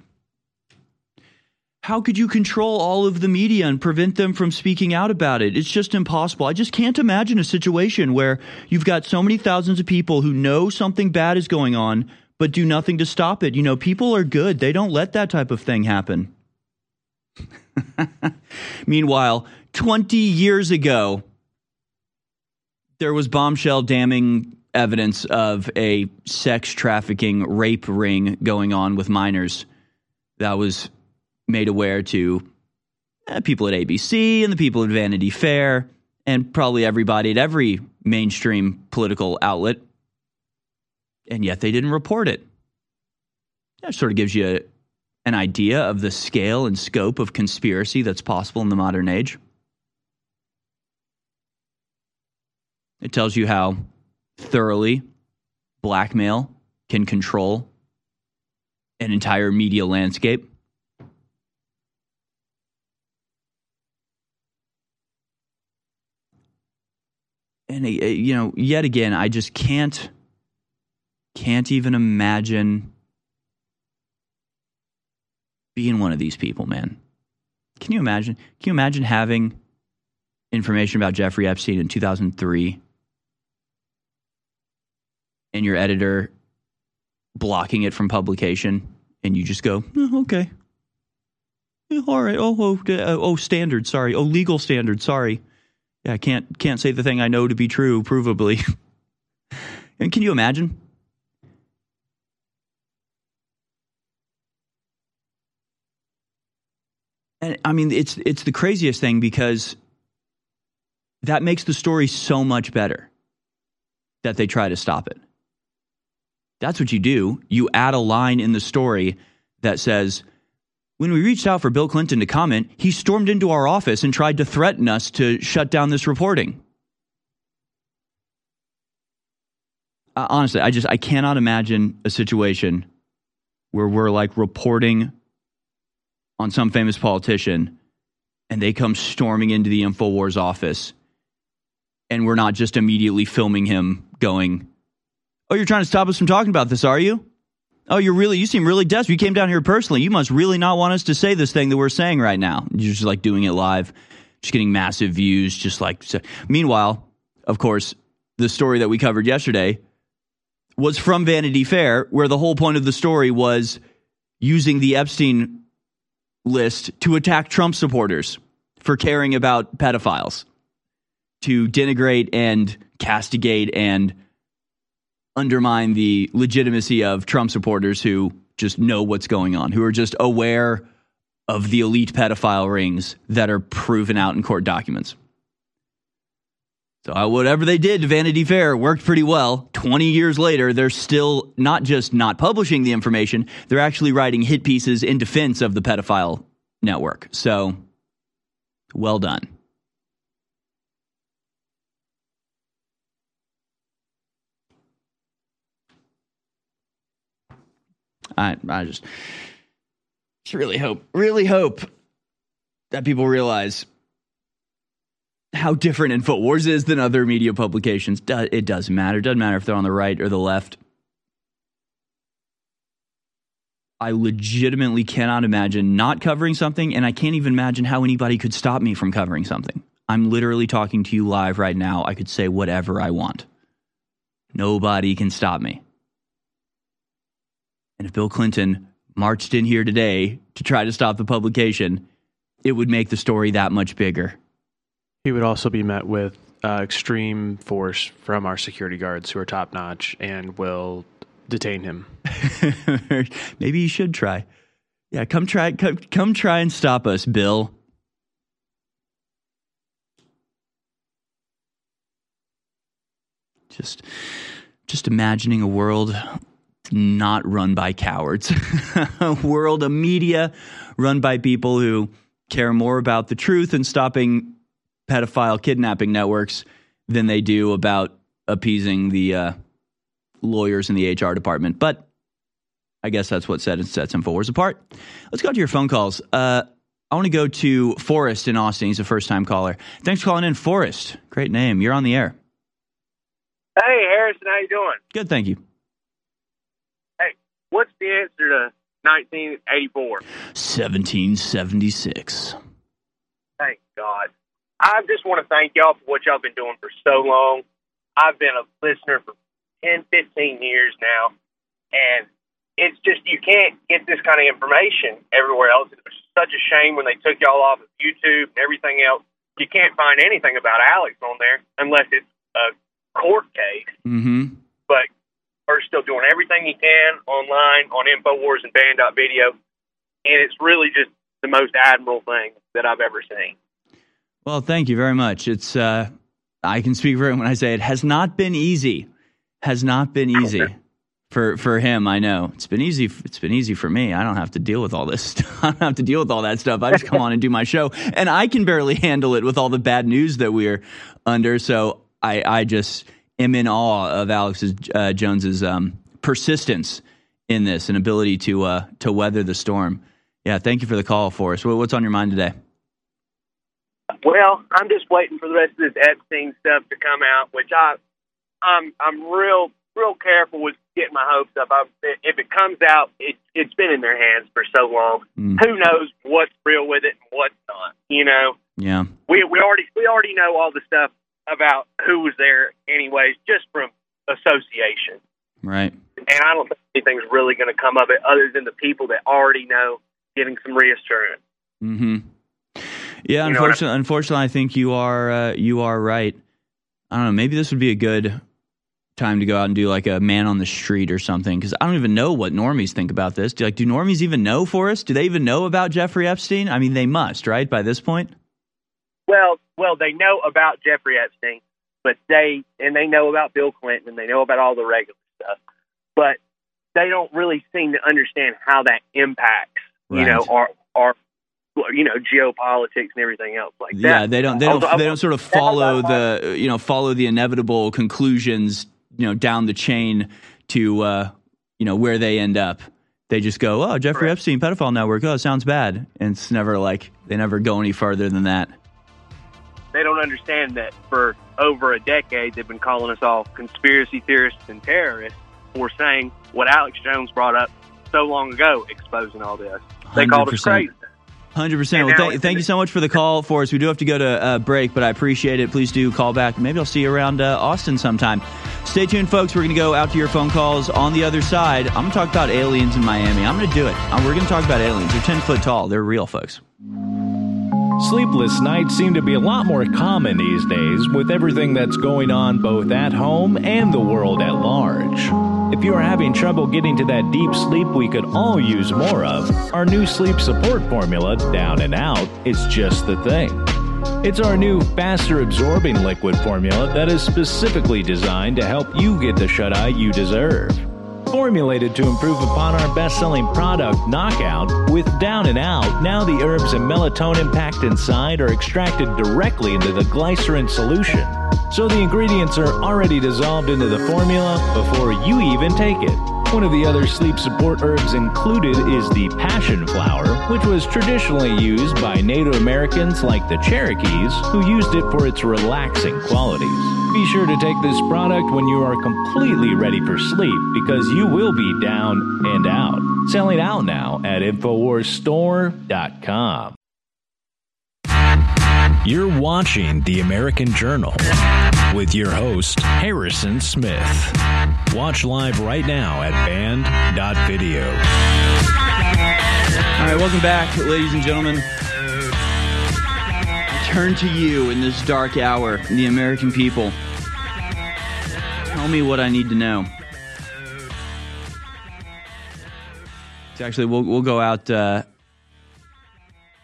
How could you control all of the media and prevent them from speaking out about it? It's just impossible. I just can't imagine a situation where you've got so many thousands of people who know something bad is going on, but do nothing to stop it. You know, people are good, they don't let that type of thing happen. Meanwhile, 20 years ago, there was bombshell damning evidence of a sex trafficking rape ring going on with minors that was made aware to eh, people at ABC and the people at Vanity Fair and probably everybody at every mainstream political outlet. And yet they didn't report it. That sort of gives you a, an idea of the scale and scope of conspiracy that's possible in the modern age. It tells you how thoroughly blackmail can control an entire media landscape. and uh, you know, yet again, I just can't can't even imagine being one of these people, man. Can you imagine? Can you imagine having information about Jeffrey Epstein in 2003 and your editor blocking it from publication and you just go, oh, okay. all right. Oh, oh, uh, oh, standard. Sorry. Oh, legal standard. Sorry yeah, I can't can't say the thing I know to be true provably. and can you imagine? And I mean, it's it's the craziest thing because that makes the story so much better that they try to stop it. That's what you do. You add a line in the story that says, when we reached out for Bill Clinton to comment, he stormed into our office and tried to threaten us to shut down this reporting. Uh, honestly, I just I cannot imagine a situation where we're like reporting on some famous politician and they come storming into the InfoWars office and we're not just immediately filming him going, "Oh, you're trying to stop us from talking about this, are you?" Oh, you're really, you seem really desperate. You came down here personally. You must really not want us to say this thing that we're saying right now. You're just like doing it live, just getting massive views, just like. So. Meanwhile, of course, the story that we covered yesterday was from Vanity Fair, where the whole point of the story was using the Epstein list to attack Trump supporters for caring about pedophiles, to denigrate and castigate and undermine the legitimacy of Trump supporters who just know what's going on, who are just aware of the elite pedophile rings that are proven out in court documents. So uh, whatever they did to Vanity Fair worked pretty well. 20 years later, they're still not just not publishing the information, they're actually writing hit pieces in defense of the pedophile network. So well done. I I just really hope really hope that people realize how different InfoWars is than other media publications. It doesn't matter. It doesn't matter if they're on the right or the left. I legitimately cannot imagine not covering something, and I can't even imagine how anybody could stop me from covering something. I'm literally talking to you live right now. I could say whatever I want. Nobody can stop me. And if Bill Clinton marched in here today to try to stop the publication, it would make the story that much bigger. He would also be met with uh, extreme force from our security guards who are top notch and will detain him. Maybe you should try. Yeah, come try come, come try and stop us, Bill. Just just imagining a world not run by cowards. a world, of media run by people who care more about the truth and stopping pedophile kidnapping networks than they do about appeasing the uh, lawyers in the HR department. But I guess that's what set, and sets InfoWars apart. Let's go to your phone calls. Uh, I want to go to Forrest in Austin. He's a first time caller. Thanks for calling in, Forrest. Great name. You're on the air. Hey, Harrison. How you doing? Good, thank you. What's the answer to 1984? 1776. Thank God. I just want to thank y'all for what y'all been doing for so long. I've been a listener for 10, 15 years now, and it's just you can't get this kind of information everywhere else. It was such a shame when they took y'all off of YouTube and everything else. You can't find anything about Alex on there unless it's a court case. Mm-hmm. But we're still doing everything he can online on Infowars and Band.video, and it's really just the most admirable thing that I've ever seen. Well, thank you very much. It's uh, I can speak for him when I say it has not been easy. Has not been easy for for him. I know it's been easy. It's been easy for me. I don't have to deal with all this. Stuff. I don't have to deal with all that stuff. I just come on and do my show, and I can barely handle it with all the bad news that we're under. So I I just am in awe of Alex's uh, Jones's um, persistence in this and ability to uh, to weather the storm. Yeah, thank you for the call, Forrest. What's on your mind today? Well, I'm just waiting for the rest of this Epstein stuff to come out, which I, I'm I'm real real careful with getting my hopes up. I, if it comes out, it, it's been in their hands for so long. Mm. Who knows what's real with it and what's not? You know, Yeah. we we already we already know all the stuff about who was there, anyways, just from association. Right. And I don't think anything's really going to come of it other than the people that already know getting some reassurance. Hmm. Yeah. You know what Unfortunately, unfortunately, I think you are uh, you are right. I don't know. Maybe this would be a good time to go out and do like a man on the street or something because I don't even know what normies think about this. Do like do normies even know Forrest? Do they even know about Jeffrey Epstein? I mean, they must, right? By this point. Well, well, they know about Jeffrey Epstein, but they and they know about Bill Clinton and they know about all the regular stuff, but they don't really seem to understand how that impacts, you know, our our you know geopolitics and everything else like that. Yeah, they don't. They don't. Although- They don't sort of follow the you know follow the inevitable conclusions you know down the chain to uh, you know where they end up. They just go, oh, Jeffrey Correct. Epstein pedophile network. Oh, sounds bad, and it's never like they never go any further than that. They don't understand that for over a decade they've been calling us all conspiracy theorists and terrorists for saying what Alex Jones brought up so long ago, exposing all this. They called us 100%. crazy. Hundred percent. Well, now thank, it's thank in you so much for the call, Forrest. We do have to go to uh, break, but I appreciate it. Please do call back. Maybe I'll see you around uh, Austin sometime. Stay tuned, folks. We're going to go out to your phone calls on the other side. I'm going to talk about aliens in Miami. I'm going to do it. Uh, We're going to talk about aliens. They're ten foot tall. They're real, folks. Sleepless nights seem to be a lot more common these days with everything that's going on both at home and the world at large. If you are having trouble getting to that deep sleep we could all use more of, our new sleep support formula, Down and Out, is just the thing. It's our new faster absorbing liquid formula that is specifically designed to help you get the shut eye you deserve. Formulated to improve upon our best selling product, Knockout, with Down and Out, now the herbs and melatonin packed inside are extracted directly into the glycerin solution. So the ingredients are already dissolved into the formula before you even take it. One of the other sleep support herbs included is the passion flower, which was traditionally used by Native Americans like the Cherokees, who used it for its relaxing qualities. Be sure to take this product when you are completely ready for sleep because you will be down and out. Selling out now at InfoWarsStore.com. You're watching The American Journal with your host, Harrison Smith. Watch live right now at band.video. All right, welcome back, ladies and gentlemen. I turn to you in this dark hour, the American people. Tell me what I need to know. Actually, we'll, we'll go out. Uh,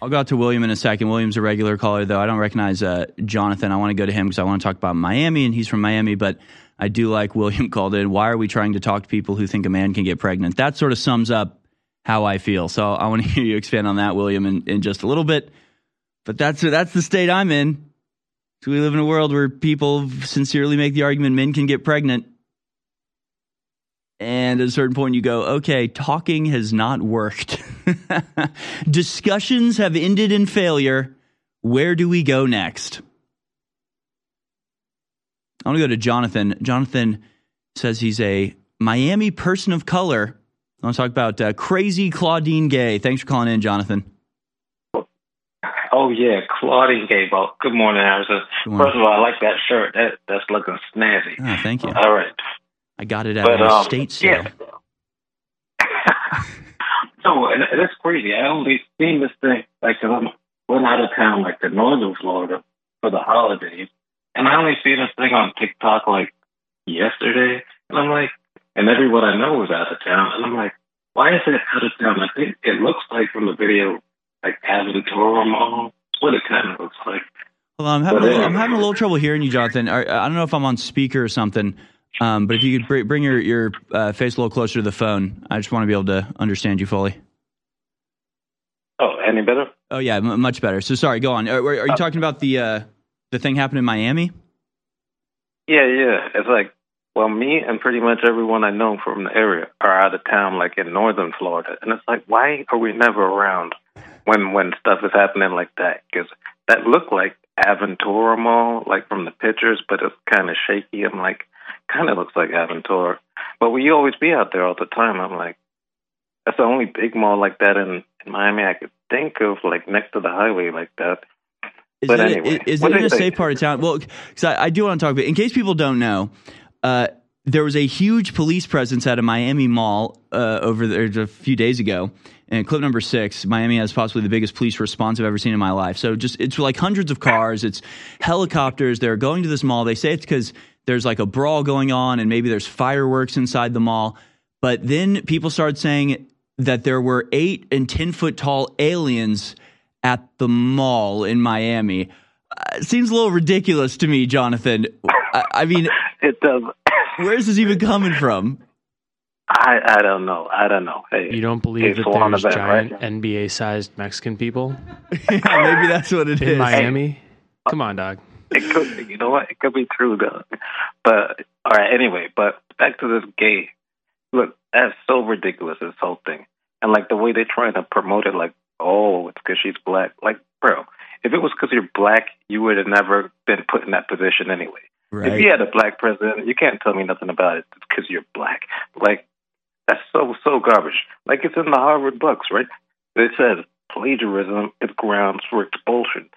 I'll go out to William in a second. William's a regular caller, though. I don't recognize uh, Jonathan. I want to go to him because I want to talk about Miami, and he's from Miami, but I do like William called in. Why are we trying to talk to people who think a man can get pregnant? That sort of sums up how I feel. So I want to hear you expand on that, William, in, in just a little bit. But that's that's the state I'm in. So we live in a world where people sincerely make the argument men can get pregnant. And at a certain point, you go, okay, talking has not worked. Discussions have ended in failure. Where do we go next? I want to go to Jonathan. Jonathan says he's a Miami person of color. I want to talk about uh, crazy Claudine Gay. Thanks for calling in, Jonathan. Oh yeah, Claudine Gay. Well, good morning, Harrison. First of all, I like that shirt. That that's looking snazzy. Oh, thank you. All right. I got it at But, an um, estate sale. No, and that's crazy. I only seen this thing like 'cause I'm went out of town, like to northern Florida for the holidays, and I only see this thing on TikTok like yesterday, and I'm like, and everyone I know was out of town, and I'm like, why is it out of town? I think it looks like from the video, like Aventura Mall. What it kind of looks like. Hold on, I'm having, a little, I'm having a little trouble hearing you, Jonathan. I, I don't know if I'm on speaker or something, um, but if you could br- bring your, your uh, face a little closer to the phone, I just want to be able to understand you fully. Oh, any better? Oh yeah, m- much better. So sorry, go on. Are, are you talking about the uh, the thing happened in Miami? Yeah, yeah. It's like, well, me and pretty much everyone I know from the area are out of town, like in northern Florida, and it's like, why are we never around when when stuff is happening like that? Because that looked like Aventura Mall, like from the pictures, but it's kind of shaky. I'm like, kind of looks like Aventura, but we always be out there all the time. I'm like, that's the only big mall like that in, in Miami I could think of, like next to the highway like that. Is But it, anyway, is what it in a safe part of town? Well, because I, I do want to talk about. In case people don't know, uh, there was a huge police presence at a Miami mall uh, over there a few days ago. And clip number six, Miami has possibly the biggest police response I've ever seen in my life. So just it's like hundreds of cars, it's helicopters. They're going to this mall. They say it's because there's like a brawl going on, and maybe there's fireworks inside the mall. But then people started saying that there were eight and ten foot tall aliens at the mall in Miami. Uh, seems a little ridiculous to me, Jonathan. I, I mean, It does. where's this even coming from? I I don't know. I don't know. Hey, You don't believe it's that there's event, giant right? NBA-sized Mexican people yeah, maybe that's what it in is. Miami? Come on, dog. It could, you know what? It could be true though. But all right, anyway. But back to this gay. Look, that's so ridiculous. This whole thing, and like the way they're trying to promote it, like, oh, it's because she's black. Like, bro, if it was because you're black, you would have never been put in that position anyway. If you had a black president, you can't tell me nothing about it because you're black. Like, that's so so garbage. Like it's in the Harvard books, right? It says plagiarism is grounds for expulsion.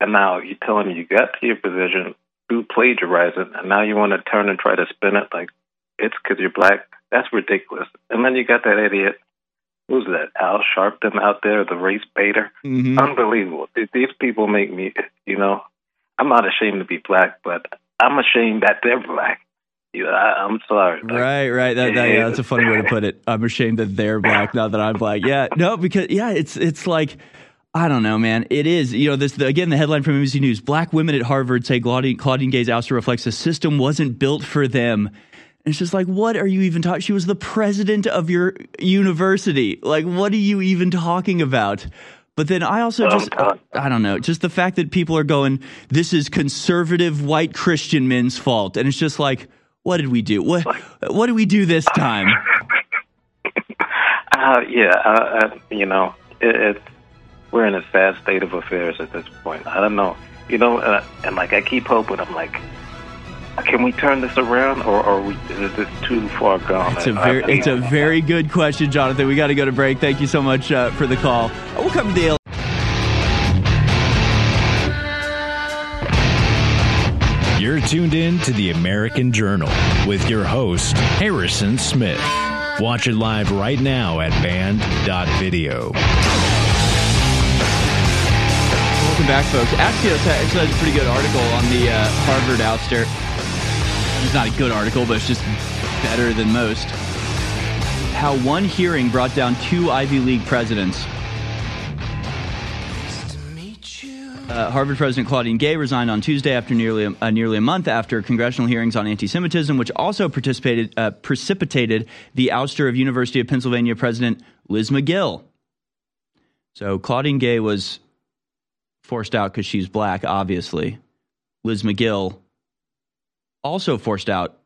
And now you're telling me you got to your position through plagiarizing, and now you want to turn and try to spin it like it's because you're black. That's ridiculous. And then you got that idiot. Who's that? Al Sharpton out there, the race baiter. Mhm. Unbelievable. These people make me, you know, I'm not ashamed to be black, but I'm ashamed that they're black. You know, I, I'm sorry. Like, Right, right. That, that, yeah, Yeah. that's a funny way to put it. I'm ashamed that they're black, not that I'm black. Yeah, no, because yeah, it's it's like I don't know, man. It is, you know, this the, again. The headline from NBC News: Black women at Harvard say Claudine, Claudine Gay's ouster reflects the system wasn't built for them. And it's just like, what are you even talking? She was the president of your university. Like, what are you even talking about? But then I also just, I don't know, just the fact that people are going, this is conservative white Christian men's fault. And it's just like, what did we do? What, what did we do this time? Uh, yeah, uh, uh, you know, it, it's we're in a sad state of affairs at this point. I don't know, you know, uh, and like I keep hoping. I'm like, can we turn this around, or, or we, is this too far gone? It's a very, I, I, it's a very good question, Jonathan. We got to go to break. Thank you so much uh, for the call. We'll cover the. You're tuned in to the American Journal with your host Harrison Smith. Watch it live right now at band.video. Welcome back, folks. Axios actually has a pretty good article on the uh, Harvard ouster. It's not a good article, but it's just better than most. How one hearing brought down two Ivy League presidents. Uh, Harvard President Claudine Gay resigned on Tuesday after nearly a, uh, nearly a month after congressional hearings on anti-Semitism, which also participated uh, precipitated the ouster of University of Pennsylvania President Liz Magill. So Claudine Gay was forced out because she's black, obviously. Liz Magill, also forced out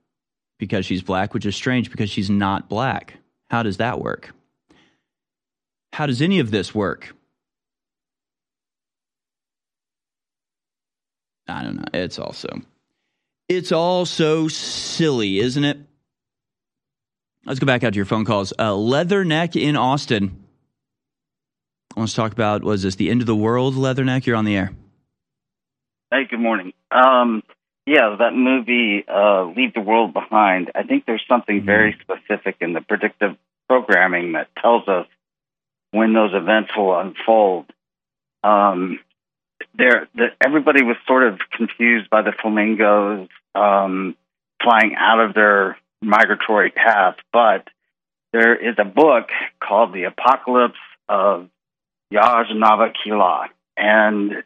because she's black, which is strange because she's not black. How does that work? How does any of this work? I don't know. It's also it's all so silly, isn't it? Let's go back out to your phone calls. Uh, Leatherneck in Austin. I want to talk about was this the end of the world, Leatherneck? You're on the air. Hey, good morning. Um, yeah, that movie, uh, Leave the World Behind. I think there's something mm-hmm. very specific in the predictive programming that tells us when those events will unfold. Um, there, the, everybody was sort of confused by the flamingos um, flying out of their migratory path, but there is a book called The Apocalypse of Yaj Navakila. And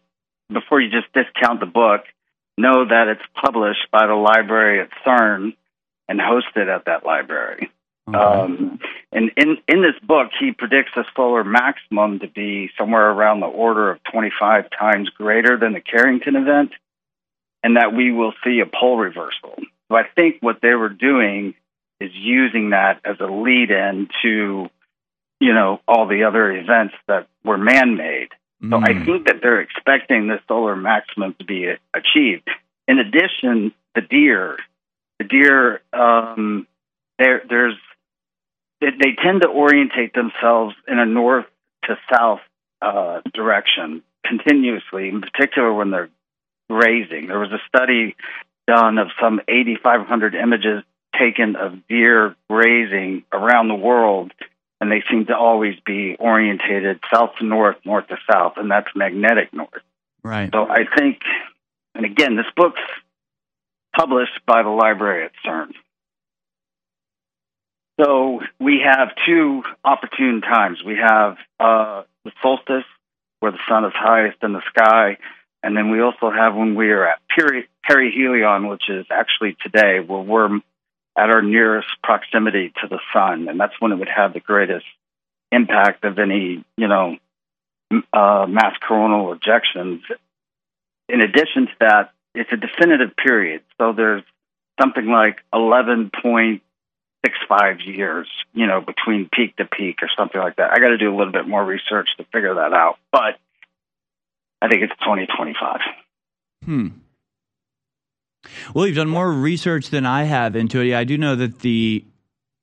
before you just discount the book, know that it's published by the library at CERN and hosted at that library. Okay. Um, and in, in this book, he predicts the solar maximum to be somewhere around the order of 25 times greater than the Carrington event, and that we will see a pole reversal. So I think what they were doing is using that as a lead in to, you know, all the other events that were man made. So I mm. think that they're expecting the solar maximum to be achieved. In addition, the deer, the deer, um, there, there's, they, they, tend to orientate themselves in a north to south uh, direction continuously, in particular when they're grazing. There was a study done of some 8,500 images taken of deer grazing around the world and they seem to always be orientated south to north, north to south, and that's magnetic north. Right. So I think, and again, this book's published by the library at CERN. So we have two opportune times. We have uh, the solstice, where the sun is highest in the sky, and then we also have when we are at peri- perihelion, which is actually today, where we're at our nearest proximity to the sun, and that's when it would have the greatest impact of any, you know, uh, mass coronal ejections. In addition to that, it's a definitive period, so there's something like 11.65 years, you know, between peak to peak or something like that. I got to do a little bit more research to figure that out, but I think it's 2025. Hmm. Well, you've done more research than I have into it. I do know that the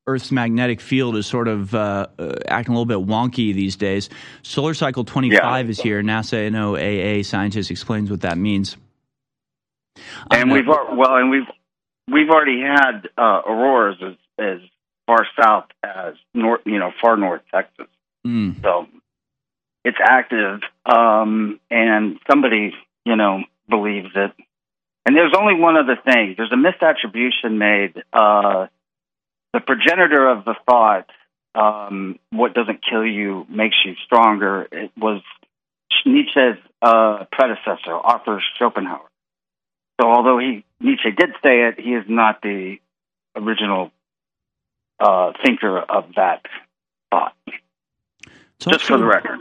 Earth's magnetic field is sort of uh, uh, acting a little bit wonky these days. Solar cycle 25 yeah. is here. NASA and NOAA scientist explains what that means. And we've well, and we've we've already had uh, auroras as, as far south as north, you know, far north Texas. Mm. So it's active, um, and somebody, you know, believes that and there's only one other thing. There's a misattribution made. Uh, the progenitor of the thought, um, what doesn't kill you makes you stronger, it was Nietzsche's uh, predecessor, Arthur Schopenhauer. So although he Nietzsche did say it, he is not the original uh, thinker of that thought. Just for the record.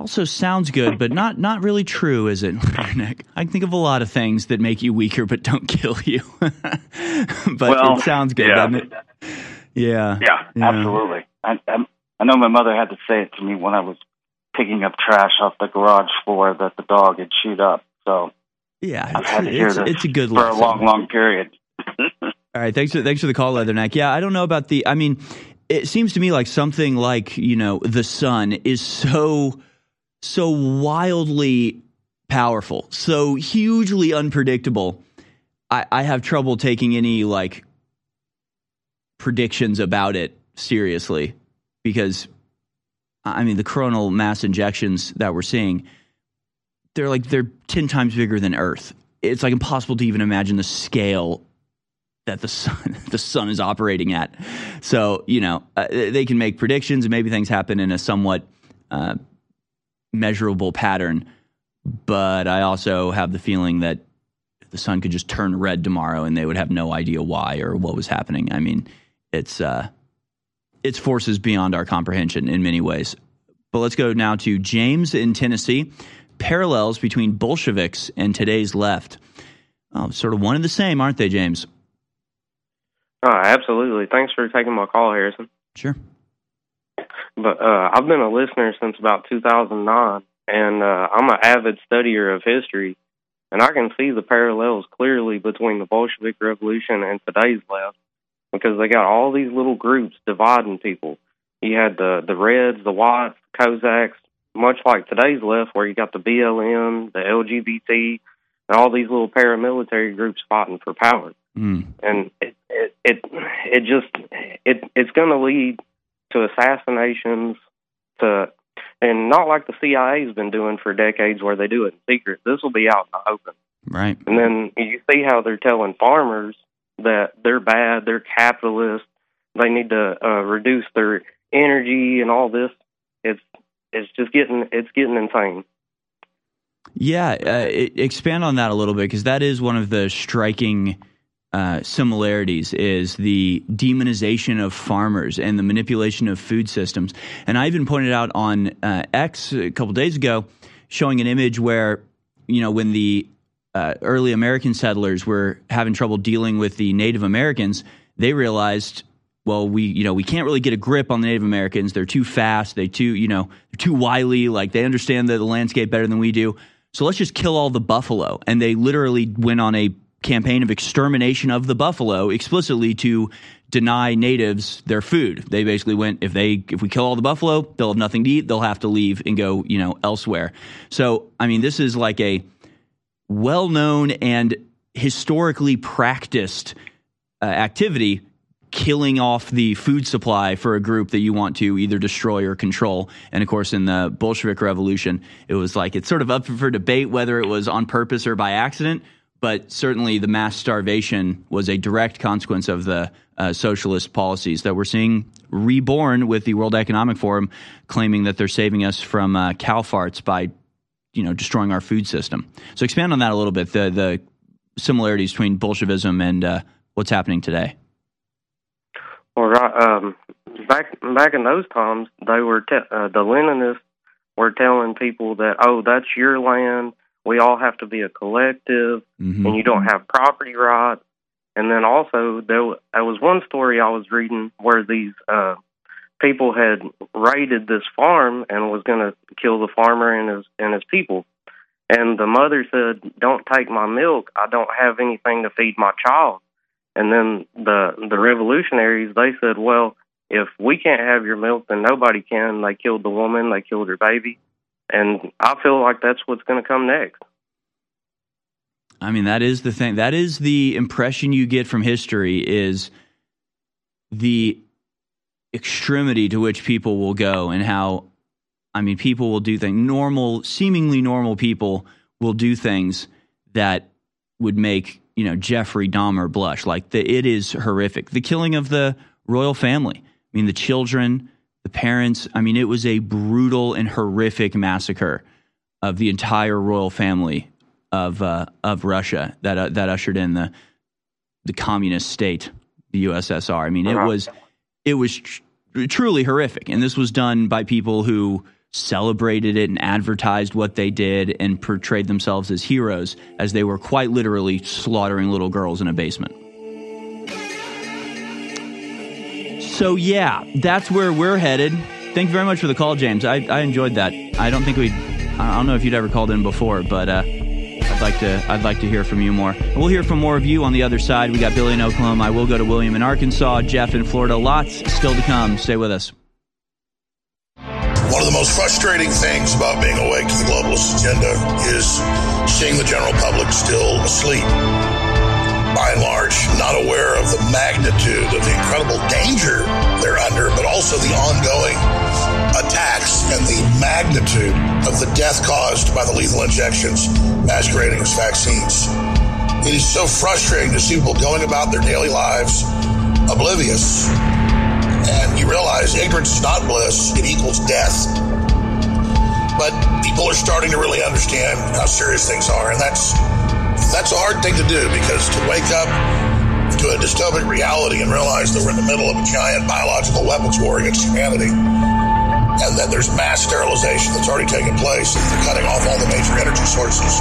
Also sounds good, but not not really true, is it, Nick? I can think of a lot of things that make you weaker but don't kill you. but Well, it sounds good, yeah. doesn't it? Yeah. Yeah, absolutely. I, I, I know my mother had to say it to me when I was picking up trash off the garage floor that the dog had chewed up. So Yeah, I've had to hear it's, this it's a good for lesson. a long, long period. All right, thanks for thanks for the call, Leatherneck. Yeah, I don't know about the. I mean, it seems to me like something like you know the sun is so so wildly powerful, so hugely unpredictable. I, I have trouble taking any like predictions about it seriously because I mean the coronal mass ejections that we're seeing they're like they're 10 times bigger than earth it's like impossible to even imagine the scale that the sun the sun is operating at so you know uh, they can make predictions and maybe things happen in a somewhat uh, measurable pattern but i also have the feeling that the sun could just turn red tomorrow and they would have no idea why or what was happening i mean it's uh it's forces beyond our comprehension in many ways but let's go now to james in tennessee parallels between bolsheviks and today's left oh, sort of one and the same aren't they james Oh, absolutely. Thanks for taking my call, Harrison. Sure. But uh, I've been a listener since about 2009, and uh, I'm an avid studier of history, and I can see the parallels clearly between the Bolshevik Revolution and today's left, because they got all these little groups dividing people. You had the the Reds, the Whites, the Cossacks, much like today's left, where you got the BLM, the LGBT, and all these little paramilitary groups fighting for power Mm. and it it it, it just it it's going to lead to assassinations to and not like the CIA's been doing for decades where they do it in secret. This will be out in the open. right And then you see how they're telling farmers that they're bad, they're capitalists, they need to uh, reduce their energy and all this. It's it's just getting it's getting insane. Yeah, uh, expand on that a little bit because that is one of the striking uh, similarities is the demonization of farmers and the manipulation of food systems. And I even pointed out on uh, X a couple days ago, showing an image where you know when the uh, early American settlers were having trouble dealing with the Native Americans, they realized. Well, we you know we can't really get a grip on the Native Americans. They're too fast. They too you know they're too wily. Like they understand the, the landscape better than we do. So let's just kill all the buffalo. And they literally went on a campaign of extermination of the buffalo explicitly to deny natives their food. They basically went if they if we kill all the buffalo, they'll have nothing to eat. They'll have to leave and go you know elsewhere. So I mean, this is like a well-known and historically practiced uh, activity killing off the food supply for a group that you want to either destroy or control. And of course, in the Bolshevik Revolution, it was like it's sort of up for debate whether it was on purpose or by accident. But certainly, the mass starvation was a direct consequence of the uh, socialist policies that we're seeing reborn with the World Economic Forum claiming that they're saving us from uh, cow farts by, you know, destroying our food system. So expand on that a little bit. The the similarities between Bolshevism and uh, what's happening today. Well, um, back back in those times, they were te- uh, the Leninists were telling people that oh, that's your land. We all have to be a collective, Mm-hmm. and you don't have property rights. And then also there, there was one story I was reading where these uh, people had raided this farm and was going to kill the farmer and his and his people. And the mother said, "Don't take my milk. I don't have anything to feed my child." And then the the revolutionaries they said, "Well, if we can't have your milk, then nobody can." They killed the woman. They killed her baby. And I feel like that's what's going to come next. I mean, that is the thing. That is the impression you get from history is the extremity to which people will go and how I mean, people will do things normal, seemingly normal people will do things that would make, you know, Jeffrey Dahmer blush. Like the, it is horrific. The killing of the royal family. I mean, the children, the parents. I mean, it was a brutal and horrific massacre of the entire royal family of uh, of Russia that uh, that ushered in the the communist state, the USSR. I mean, it Uh-huh. was it was tr- truly horrific, and this was done by people who celebrated it and advertised what they did and portrayed themselves as heroes as they were quite literally slaughtering little girls in a basement. So yeah, that's where we're headed. Thank you very much for the call, James. I, I enjoyed that. I don't think we, I don't know if you'd ever called in before, but uh, I'd like to, I'd like to hear from you more. We'll hear from more of you on the other side. We got Billy in Oklahoma. I will go to William in Arkansas, Jeff in Florida. Lots still to come. Stay with us. One of the most frustrating things about being awake to the globalist agenda is seeing the general public still asleep. By and large, not aware of the magnitude of the incredible danger they're under, but also the ongoing attacks and the magnitude of the death caused by the lethal injections masquerading as vaccines. It is so frustrating to see people going about their daily lives oblivious and you realize ignorance is not bliss, it equals death. But people are starting to really understand how serious things are, and that's that's a hard thing to do because to wake up to a dystopic reality and realize that we're in the middle of a giant biological weapons war against humanity and that there's mass sterilization that's already taken place and they're cutting off all the major energy sources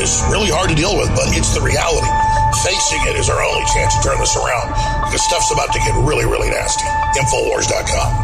is really hard to deal with, but it's the reality. Facing it is our only chance to turn this around because stuff's about to get really, really nasty. Infowars.com.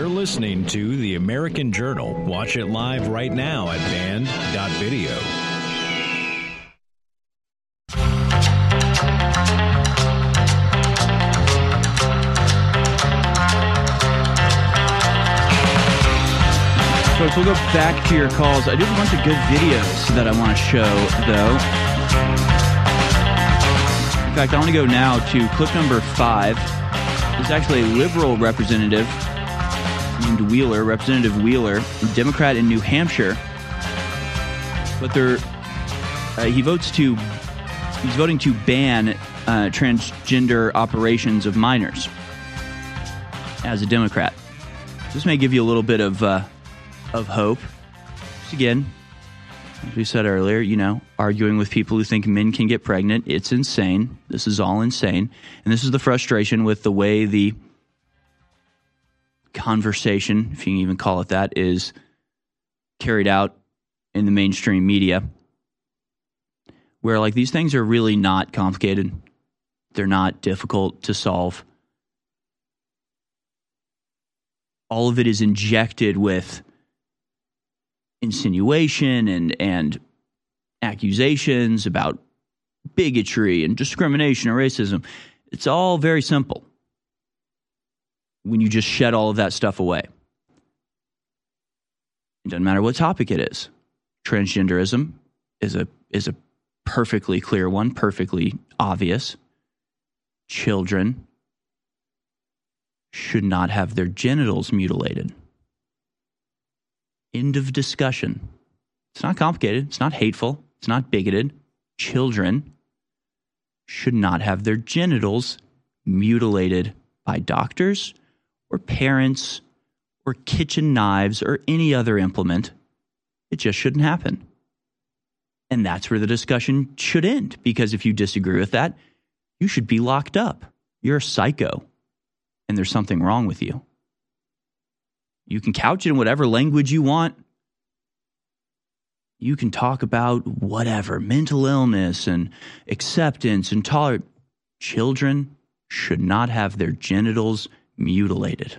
You're listening to The American Journal. Watch it live right now at band.video. Folks, we'll go back to your calls. I do have a bunch of good videos that I want to show, though. In fact, I want to go now to clip number five. It's actually a liberal representative named Wheeler, Representative Wheeler, Democrat in New Hampshire. But they're, uh, he votes to, he's voting to ban uh, transgender operations of minors as a Democrat. This may give you a little bit of uh, of hope. Just again, as we said earlier, you know, arguing with people who think men can get pregnant, it's insane. This is all insane. And this is the frustration with the way the conversation, if you can even call it that, is carried out in the mainstream media. Where, like, these things are really not complicated, they're not difficult to solve. All of it is injected with insinuation and and accusations about bigotry and discrimination and racism. It's all very simple when you just shed all of that stuff away. It doesn't matter what topic it is. Transgenderism is a is a perfectly clear one, perfectly obvious. Children should not have their genitals mutilated. End of discussion. It's not complicated. It's not hateful. It's not bigoted. Children should not have their genitals mutilated by doctors or parents or kitchen knives or any other implement. It just shouldn't happen. And that's where the discussion should end because if you disagree with that, you should be locked up. You're a psycho. and there's something wrong with you. You can couch it in whatever language you want. You can talk about whatever mental illness and acceptance and tolerance. Children should not have their genitals mutilated.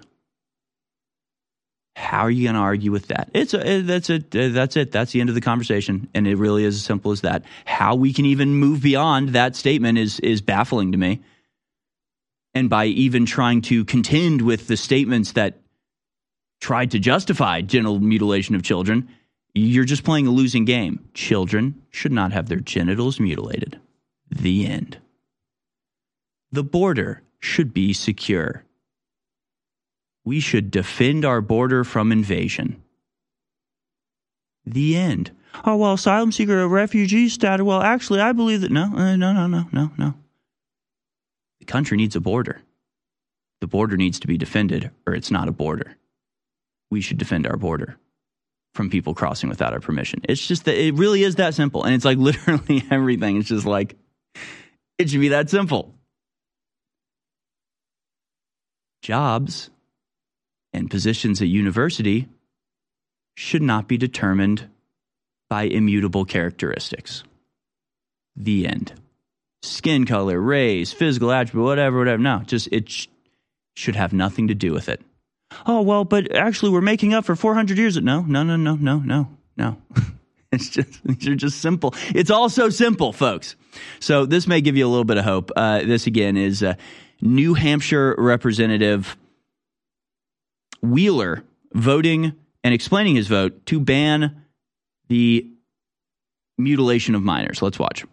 How are you going to argue with that? It's a, that's it. That's it. That's the end of the conversation, and it really is as simple as that. How we can even move beyond that statement is is baffling to me. And by even trying to contend with the statements that tried to justify genital mutilation of children, you're just playing a losing game. Children should not have their genitals mutilated. The end. The border should be secure. We should defend our border from invasion. The end. Oh, well, asylum seeker, or refugee status. Well, actually, I believe that. No, uh, no, no, no, no, no. The country needs a border. The border needs to be defended, or it's not a border. We should defend our border from people crossing without our permission. It's just that it really is that simple. And it's like literally everything. It's just like, it should be that simple. Jobs and positions at university should not be determined by immutable characteristics. The end. Skin color, race, physical attribute, whatever, whatever. No, just it sh- should have nothing to do with it. Oh, well, but actually, we're making up for 400 years. No, no, no, no, no, no, no. it's just, these are just simple. It's all so simple, folks. So, this may give you a little bit of hope. Uh, this, again, is uh, New Hampshire Representative Wheeler voting and explaining his vote to ban the mutilation of minors. Let's watch.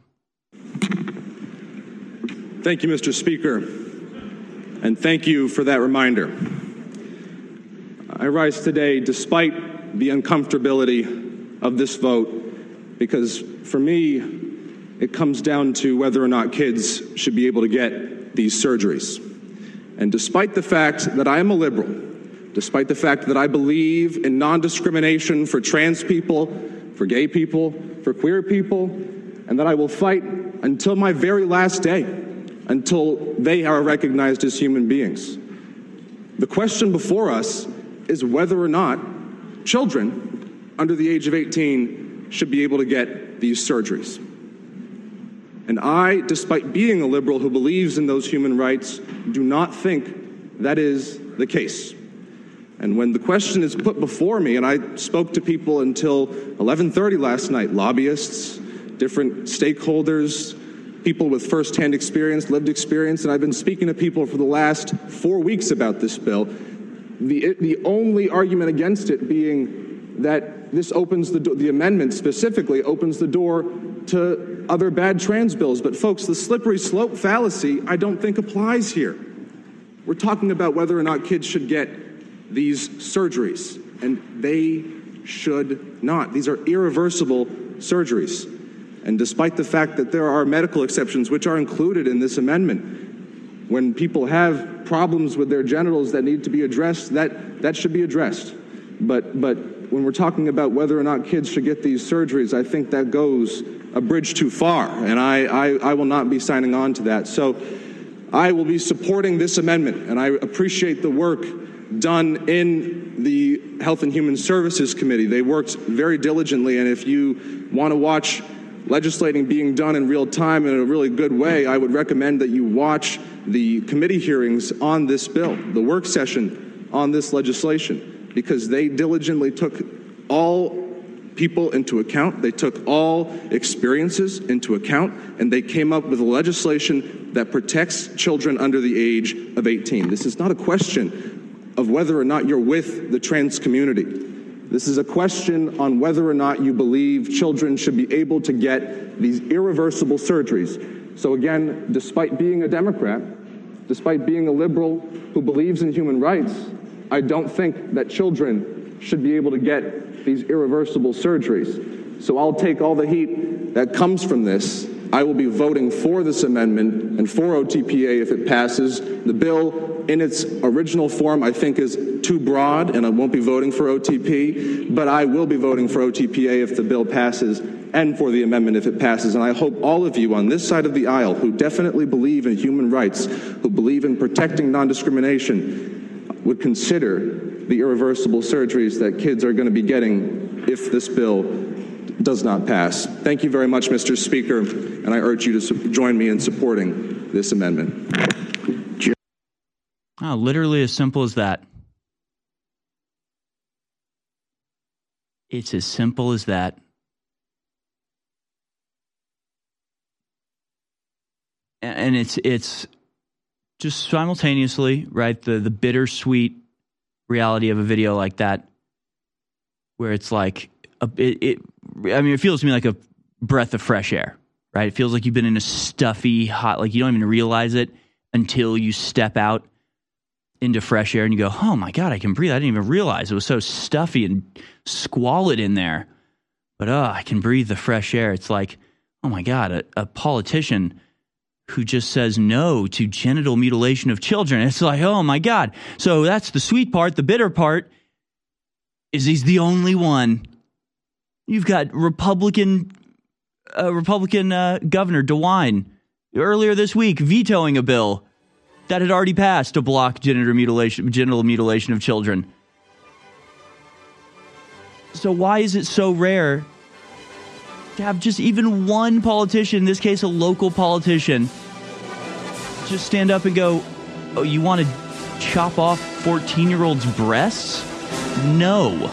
Thank you, Mr. Speaker, and thank you for that reminder. I rise today despite the uncomfortability of this vote because for me, it comes down to whether or not kids should be able to get these surgeries. And despite the fact that I am a liberal, despite the fact that I believe in non discrimination for trans people, for gay people, for queer people, and that I will fight until my very last day, until they are recognized as human beings. The question before us is whether or not children under the age of 18 should be able to get these surgeries. And I, despite being a liberal who believes in those human rights, do not think that is the case. And when the question is put before me, and I spoke to people until 11:30 last night, lobbyists, different stakeholders, people with firsthand experience, lived experience, and I've been speaking to people for the last four weeks about this bill. The, the only argument against it being that this opens the, the amendment specifically opens the door to other bad trans bills. But folks, the slippery slope fallacy I don't think applies here. We're talking about whether or not kids should get these surgeries, and they should not. These are irreversible surgeries. And despite the fact that there are medical exceptions which are included in this amendment, when people have problems with their genitals that need to be addressed, that, that should be addressed. But, but when we're talking about whether or not kids should get these surgeries, I think that goes a bridge too far, and I, I, I will not be signing on to that. So I will be supporting this amendment, and I appreciate the work done in the Health and Human Services Committee. They worked very diligently, and if you want to watch legislating being done in real time in a really good way, I would recommend that you watch the committee hearings on this bill, the work session on this legislation, because they diligently took all people into account, they took all experiences into account, and they came up with legislation that protects children under the age of 18. This is not a question of whether or not you're with the trans community. This is a question on whether or not you believe children should be able to get these irreversible surgeries. So, again, despite being a Democrat, despite being a liberal who believes in human rights, I don't think that children should be able to get these irreversible surgeries. So I'll take all the heat that comes from this. I will be voting for this amendment and for OTPA if it passes. The bill in its original form, I think, is too broad, and I won't be voting for OTP, but I will be voting for OTPA if the bill passes and for the amendment if it passes. And I hope all of you on this side of the aisle who definitely believe in human rights, who believe in protecting non discrimination, would consider the irreversible surgeries that kids are going to be getting if this bill does not pass. Thank you very much, Mr. Speaker, and I urge you to join me in supporting this amendment. Oh, literally as simple as that. It's as simple as that. And it's it's just simultaneously, right? The the bittersweet reality of a video like that where it's like a, it, it I mean it feels to me like a breath of fresh air, right? It feels like you've been in a stuffy hot like you don't even realize it until you step out into fresh air and you go, oh my God, I can breathe. I didn't even realize it was so stuffy and squalid in there. But oh, I can breathe the fresh air. It's like, oh my God, a, a politician who just says no to genital mutilation of children. It's like, oh my God. So that's the sweet part. The bitter part is he's the only one. You've got Republican uh, Republican uh, Governor DeWine earlier this week vetoing a bill that had already passed to block genital mutilation, genital mutilation of children. So why is it so rare to have just even one politician, in this case a local politician, just stand up and go, "Oh, you want to chop off 14-year-olds' breasts?" No.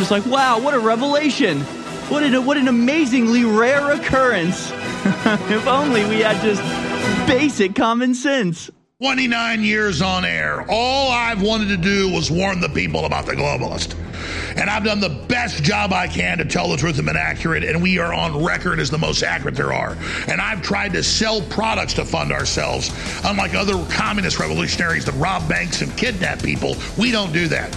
Just like, "Wow, what a revelation. What an what an amazingly rare occurrence." if only we had just basic common sense. 29 years on air. All I've wanted to do was warn the people about the globalist. And I've done the best job I can to tell the truth and been accurate, and we are on record as the most accurate there are. And I've tried to sell products to fund ourselves. Unlike other communist revolutionaries that rob banks and kidnap people, we don't do that.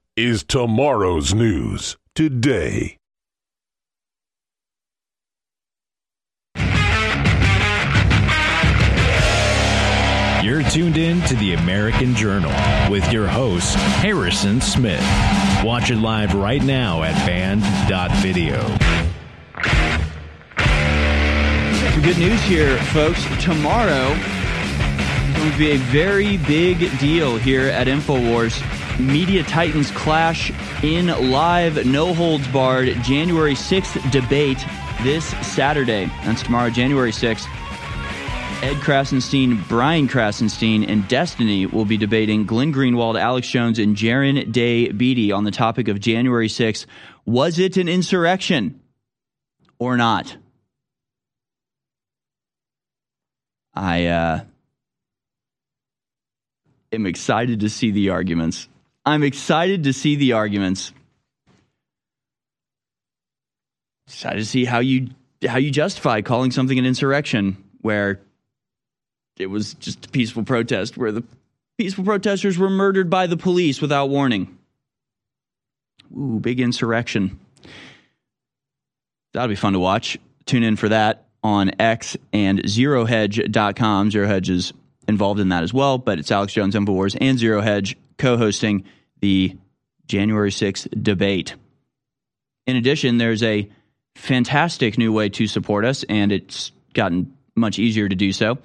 is tomorrow's news today. You're tuned in to the American Journal with your host, Harrison Smith. Watch it live right now at band.video. Some good news here, folks. Tomorrow is going to be a very big deal here at InfoWars. Media Titans clash in live, no holds barred, January 6th debate this Saturday. That's tomorrow, January 6th. Ed Krassenstein, Brian Krassenstein, and Destiny will be debating Glenn Greenwald, Alex Jones, and Jaron Day Beatty on the topic of January 6th. Was it an insurrection or not? I uh, am excited to see the arguments. I'm excited to see the arguments. Excited to see how you how you justify calling something an insurrection where it was just a peaceful protest where the peaceful protesters were murdered by the police without warning. Ooh, big insurrection. That'll be fun to watch. Tune in for that on X and ZeroHedge.com. Zero Hedge is involved in that as well, but it's Alex Jones, InfoWars, and Zero Hedge co hosting the January 6th debate. In addition, there's a fantastic new way to support us, and it's gotten much easier to do so.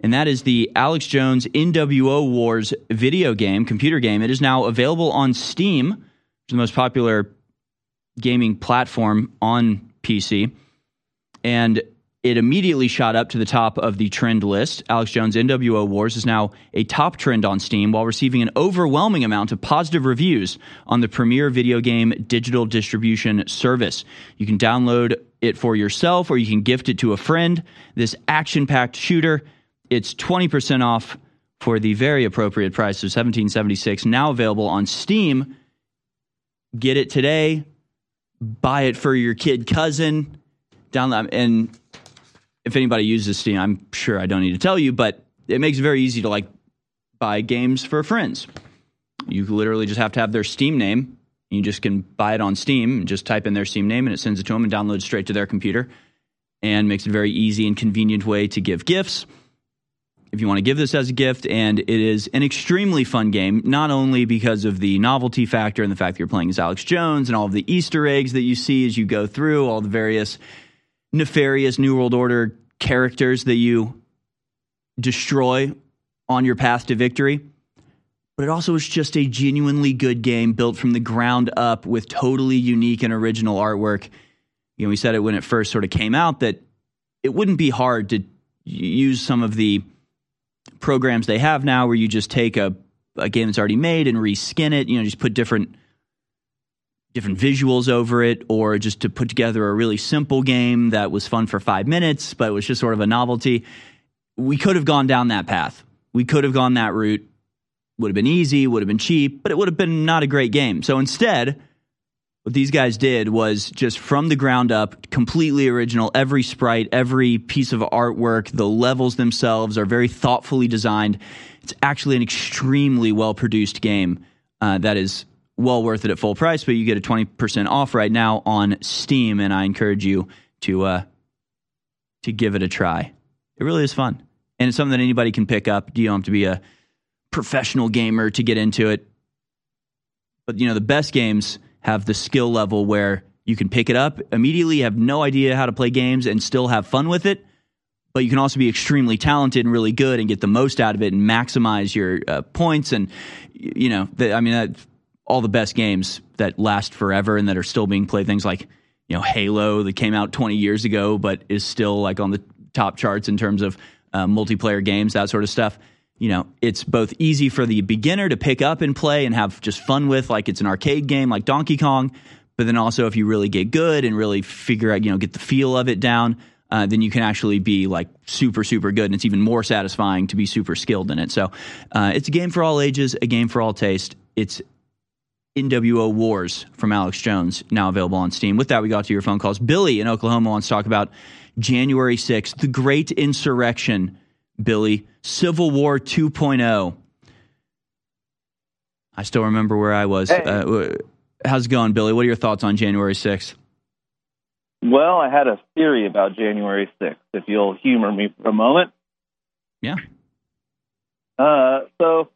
And that is the Alex Jones NWO Wars video game, computer game. It is now available on Steam, the most popular gaming platform on PC. And it immediately shot up to the top of the trend list. Alex Jones NWO Wars is now a top trend on Steam while receiving an overwhelming amount of positive reviews on the premier video game digital distribution service. You can download it for yourself or you can gift it to a friend. This action packed shooter, it's 20% off for the very appropriate price of 1776 now available on Steam. Get it today. Buy it for your kid cousin. Download and if anybody uses Steam, I'm sure I don't need to tell you, but it makes it very easy to like buy games for friends. You literally just have to have their Steam name. You just can buy it on Steam and just type in their Steam name and it sends it to them and downloads straight to their computer and makes it a very easy and convenient way to give gifts. If you want to give this as a gift, and it is an extremely fun game, not only because of the novelty factor and the fact that you're playing as Alex Jones and all of the Easter eggs that you see as you go through, all the various nefarious New World Order characters that you destroy on your path to victory. But it also is just a genuinely good game built from the ground up with totally unique and original artwork. You know, we said it when it first sort of came out that it wouldn't be hard to use some of the programs they have now where you just take a, a game that's already made and reskin it, you know, just put different different visuals over it or just to put together a really simple game that was fun for five minutes, but was just sort of a novelty. We could have gone down that path. We could have gone that route. Would have been easy, would have been cheap, but it would have been not a great game. So instead, what these guys did was just from the ground up, completely original. Every sprite, every piece of artwork, the levels themselves are very thoughtfully designed. It's actually an extremely well produced game uh, that is well worth it at full price, but you get a 20% off right now on Steam, and I encourage you to uh, to give it a try. It really is fun. And it's something that anybody can pick up. You don't have to be a professional gamer to get into it. But you know, the best games have the skill level where you can pick it up immediately, have no idea how to play games, and still have fun with it. But you can also be extremely talented and really good and get the most out of it and maximize your uh, points. And you know, the, I mean, all the best games that last forever and that are still being played. Things like you know Halo that came out 20 years ago, but is still like on the top charts in terms of uh, multiplayer games, that sort of stuff. You know, it's both easy for the beginner to pick up and play and have just fun with, like it's an arcade game like Donkey Kong. But then also, if you really get good and really figure out, you know, get the feel of it down, uh, then you can actually be like super, super good. And it's even more satisfying to be super skilled in it. So uh, it's a game for all ages, a game for all taste. It's NWO Wars from Alex Jones, now available on Steam. With that, we got to your phone calls. Billy in Oklahoma wants to talk about January 6th, the Great Insurrection. Billy, Civil War 2.0. I still remember where I was. Hey. Uh, how's it going, Billy? What are your thoughts on January 6th? Well, I had a theory about January 6th, if you'll humor me for a moment. Yeah. Uh, so,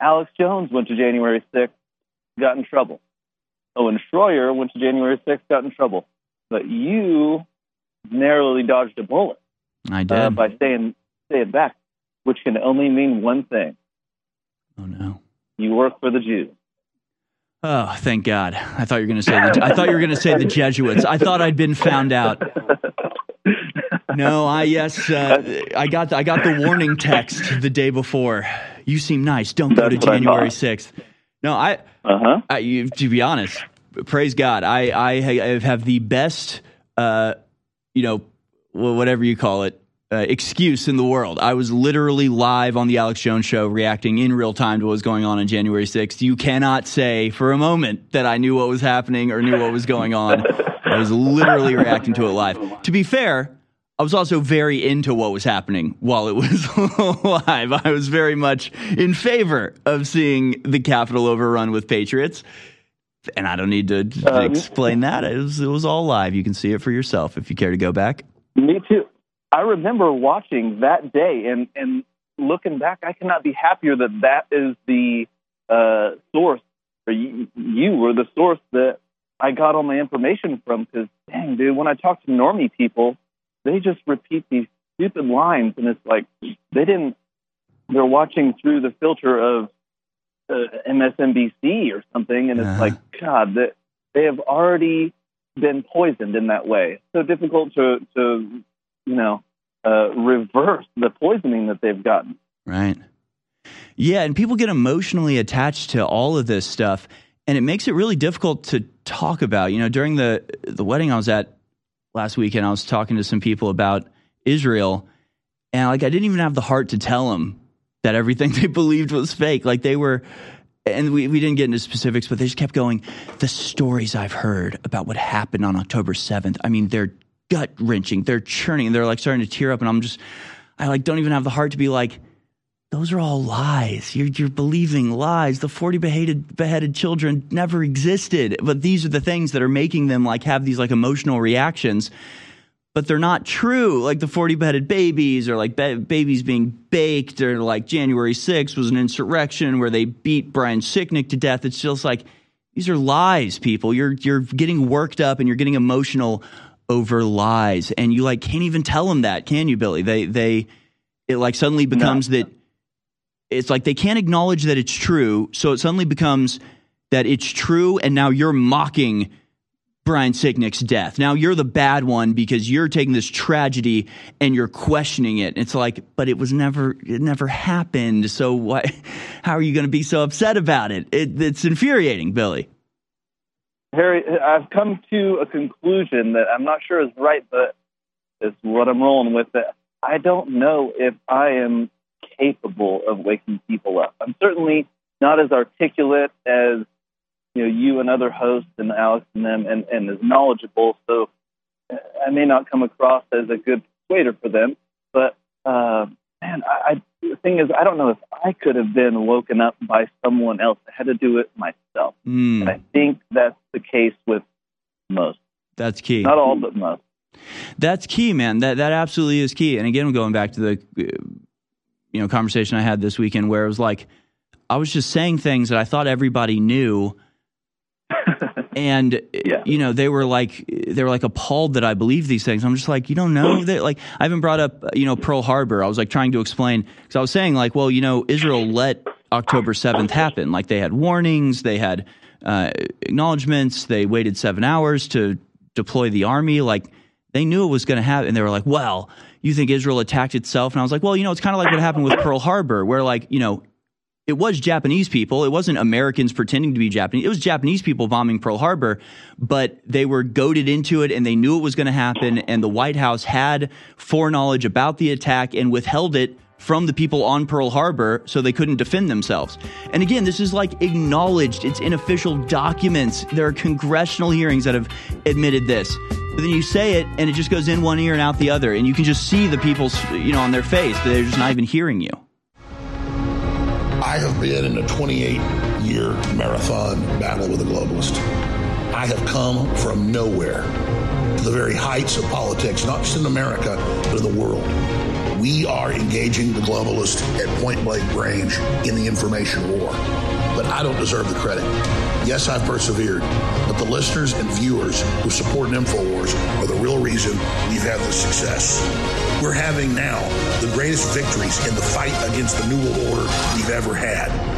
Alex Jones went to January 6th got in trouble. Owen Schroyer went to January 6th, got in trouble. But you narrowly dodged a bullet. I did. Uh, by staying, staying back, which can only mean one thing. Oh, no. You work for the Jews. Oh, thank God! I thought you were going to say. The, I thought you were going to say the Jesuits. I thought I'd been found out. No, I yes, uh, I got the, I got the warning text the day before. You seem nice. Don't go That's to January sixth. No, I, uh-huh. To be honest, praise God, I, I have the best, uh, you know, whatever you call it, uh, excuse in the world. I was literally live on the Alex Jones show reacting in real time to what was going on on January 6th. You cannot say for a moment that I knew what was happening or knew what was going on. I was literally reacting to it live. To be fair, I was also very into what was happening while it was live. I was very much in favor of seeing the Capitol overrun with Patriots. And I don't need to um, explain that. It was, it was all live. You can see it for yourself if you care to go back. Me too. I remember watching that day and, and looking back, I cannot be happier that that is the uh, source, or you, you were the source that I got all my information from. Because, dang, dude, when I talk to normie people, they just repeat these stupid lines, and it's like they didn't. They're watching through the filter of uh, MSNBC or something, and uh-huh. it's like God, that they have already been poisoned in that way. So difficult to to you know, uh, reverse the poisoning that they've gotten. Right. Yeah, and people get emotionally attached to all of this stuff, and it makes it really difficult to talk about. You know, during the the wedding I was at last weekend, I was talking to some people about Israel, and like I didn't even have the heart to tell them that everything they believed was fake. Like they were, and we, we didn't get into specifics, but they just kept going. The stories I've heard about what happened on October 7th, I mean, they're gut wrenching, they're churning, they're like starting to tear up. And I'm just, I like don't even have the heart to be like, those are all lies. You're, you're believing lies. The 40 beheaded, beheaded children never existed. But these are the things that are making them like have these like emotional reactions but they're not true. Like the 40 beheaded babies or like ba- babies being baked or like January 6th was an insurrection where they beat Brian Sicknick to death. It's just like these are lies, people. You're you're getting worked up and you're getting emotional over lies and you like can't even tell them that, can you, Billy? They they it like suddenly becomes no. that it's like they can't acknowledge that it's true, so it suddenly becomes that it's true and now you're mocking Brian Sicknick's death. Now you're the bad one because you're taking this tragedy and you're questioning it. It's like, but it was never, it never happened. So what? How are you going to be so upset about it? it? It's infuriating, Billy. Harry, I've come to a conclusion that I'm not sure is right, but it's what I'm rolling with. I don't know if I am capable of waking people up. I'm certainly not as articulate as you know you and other hosts and Alex and them and, and is knowledgeable. So I may not come across as a good persuader for them, but uh, man, I, I the thing is, I don't know if I could have been woken up by someone else. I had to do it myself, mm. and I think that's the case with most. That's key. Not all, but most. That's key, man. That that absolutely is key. And again, going back to the you know conversation I had this weekend, where it was like I was just saying things that I thought everybody knew and yeah. you know they were like they were like appalled that I believe these things. I'm just like you don't know that like I haven't brought up you know Pearl Harbor. I was like trying to explain because I was saying like well you know Israel let October 7th happen. Like they had warnings, they had uh, acknowledgments, they waited seven hours to deploy the army. Like they knew it was going to happen, and they were like well. You think Israel attacked itself? And I was like, well, you know, it's kind of like what happened with Pearl Harbor, where like, you know, it was Japanese people. It wasn't Americans pretending to be Japanese. It was Japanese people bombing Pearl Harbor, but they were goaded into it and they knew it was going to happen. And the White House had foreknowledge about the attack and withheld it from the people on Pearl Harbor so they couldn't defend themselves. And again, this is like acknowledged. It's in official documents. There are congressional hearings that have admitted this. But then you say it and it just goes in one ear and out the other. And you can just see the people's, you know, on their face. They're just not even hearing you. I have been in a 28 year marathon battle with a globalist. I have come from nowhere to the very heights of politics, not just in America, but in the world. We are engaging the globalists at point blank range in the information war. But I don't deserve the credit. Yes, I've persevered, but the listeners and viewers who support InfoWars are the real reason we've had this success. We're having now the greatest victories in the fight against the New World Order we've ever had.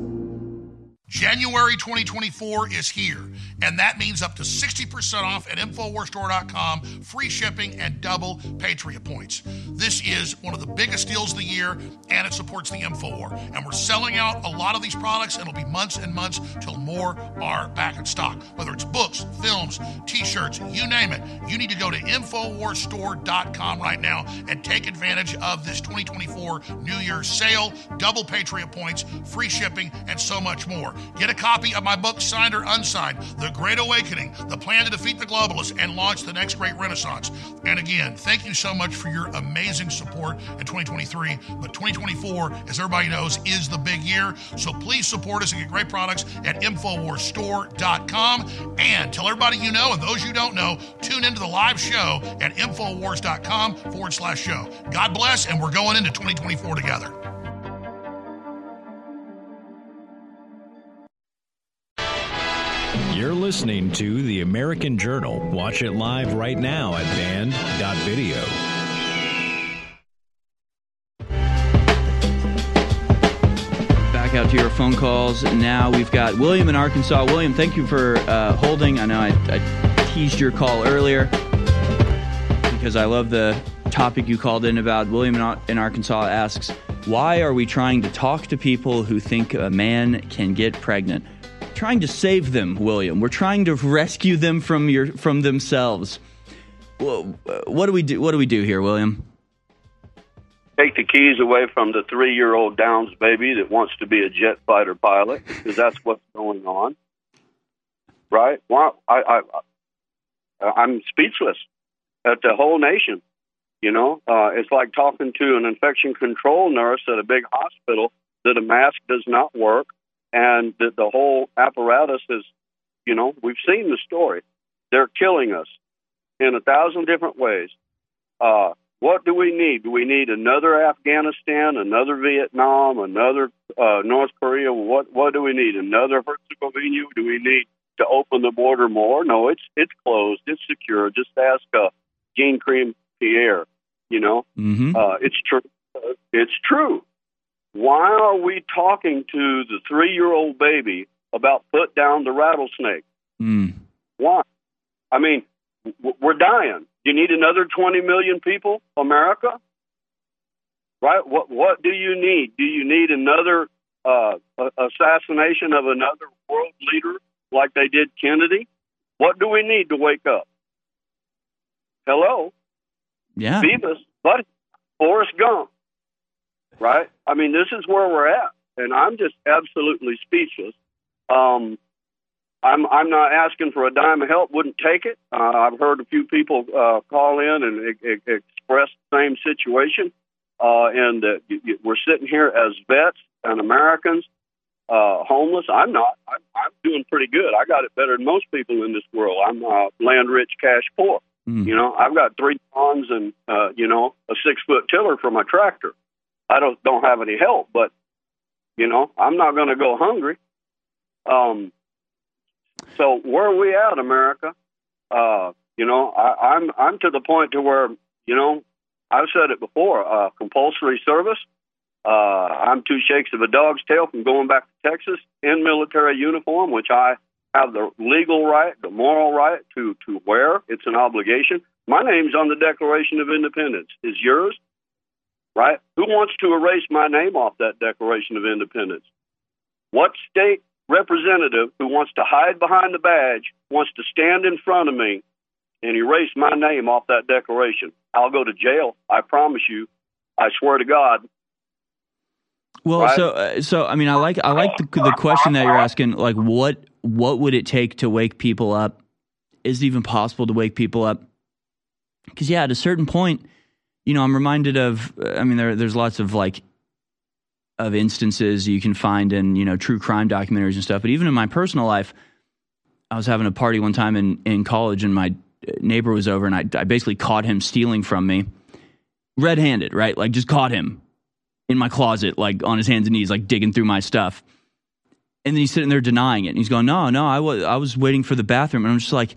January 2024 is here, and that means up to 60% off at InfoWarsStore.com, free shipping, and double Patriot points. This is one of the biggest deals of the year, and it supports the InfoWar. And we're selling out a lot of these products, it'll be months and months till more are back in stock. Whether it's books, films, t shirts, you name it, you need to go to InfoWarsStore.com right now and take advantage of this 2024 New Year's sale, double Patriot points, free shipping, and so much more. Get a copy of my book, signed or unsigned, The Great Awakening, The Plan to Defeat the Globalists and Launch the Next Great Renaissance. And again, thank you so much for your amazing support in 2023. But 2024, as everybody knows, is the big year. So please support us and get great products at InfoWarsStore.com. And tell everybody you know and those you don't know, tune into the live show at InfoWars.com forward slash show. God bless, and we're going into 2024 together. You're listening to the American Journal. Watch it live right now at band.video. Back out to your phone calls. Now we've got William in Arkansas. William, thank you for uh, holding. I know I, I teased your call earlier because I love the topic you called in about. William in, in Arkansas asks, Why are we trying to talk to people who think a man can get pregnant? Trying to save them, William. We're trying to rescue them from your from themselves. What do we do? What do we do here, William? take the keys away from the three year old Downs baby that wants to be a jet fighter pilot because that's what's going on. Right? Well, I, I, I'm speechless at the whole nation. You know, uh, it's like talking to an infection control nurse at a big hospital that a mask does not work and that the whole apparatus is, you know, we've seen the story. They're killing us in a thousand different ways. Uh, what do we need? Do we need another Afghanistan, another Vietnam, another uh, North Korea? What what do we need? Another Herzegovina? Do we need to open the border more? No, it's it's closed. It's secure. Just ask uh, Jean Cream Pierre. You know, mm-hmm. uh, it's true. It's true. Why are we talking to the three-year-old baby about put down the rattlesnake? Mm. Why? I mean, we're dying. Do you need another 20 million people, America? Right? What What do you need? Do you need another uh, assassination of another world leader like they did Kennedy? What do we need to wake up? Hello? Yeah. Beavis, but Forrest Gump. Right? I mean, this is where we're at. And I'm just absolutely speechless. Um, I'm I'm not asking for a dime of help. Wouldn't take it. Uh, I've heard a few people uh, call in and e- e- express the same situation, uh, and uh, y- y- we're sitting here as vets and Americans, uh, homeless. I'm not. I'm, I'm doing pretty good. I got it better than most people in this world. I'm uh, land rich, cash poor. You know, I've got three lawns and uh, you know a six foot tiller for my tractor. I don't don't have any help, but you know I'm not going to go hungry. Um, so where are we at, America? Uh, you know, I, I'm I'm to the point to where you know I've said it before. Uh, compulsory service. Uh, I'm two shakes of a dog's tail from going back to Texas in military uniform, which I have the legal right, the moral right to to wear. It's an obligation. My name's on the Declaration of Independence. Is yours? Right? Who wants to erase my name off that Declaration of Independence? What state representative who wants to hide behind the badge wants to stand in front of me and erase my name off that declaration, I'll go to jail. I promise you. I swear to God. Well, Right. so uh, so I mean, I like I like the, the question that you're asking. Like, what what would it take to wake people up? Is it even possible to wake people up? Because yeah, at a certain point, you know, I'm reminded of. I mean, there there's lots of like of instances you can find in you know true crime documentaries and stuff. But even in my personal life, I was having a party one time in in college, and my neighbor was over, and I I basically caught him stealing from me, red handed, right? Like just caught him in my closet, like on his hands and knees, like digging through my stuff. And then he's sitting there denying it. And he's going, No, no, I was, I was waiting for the bathroom. And I'm just like,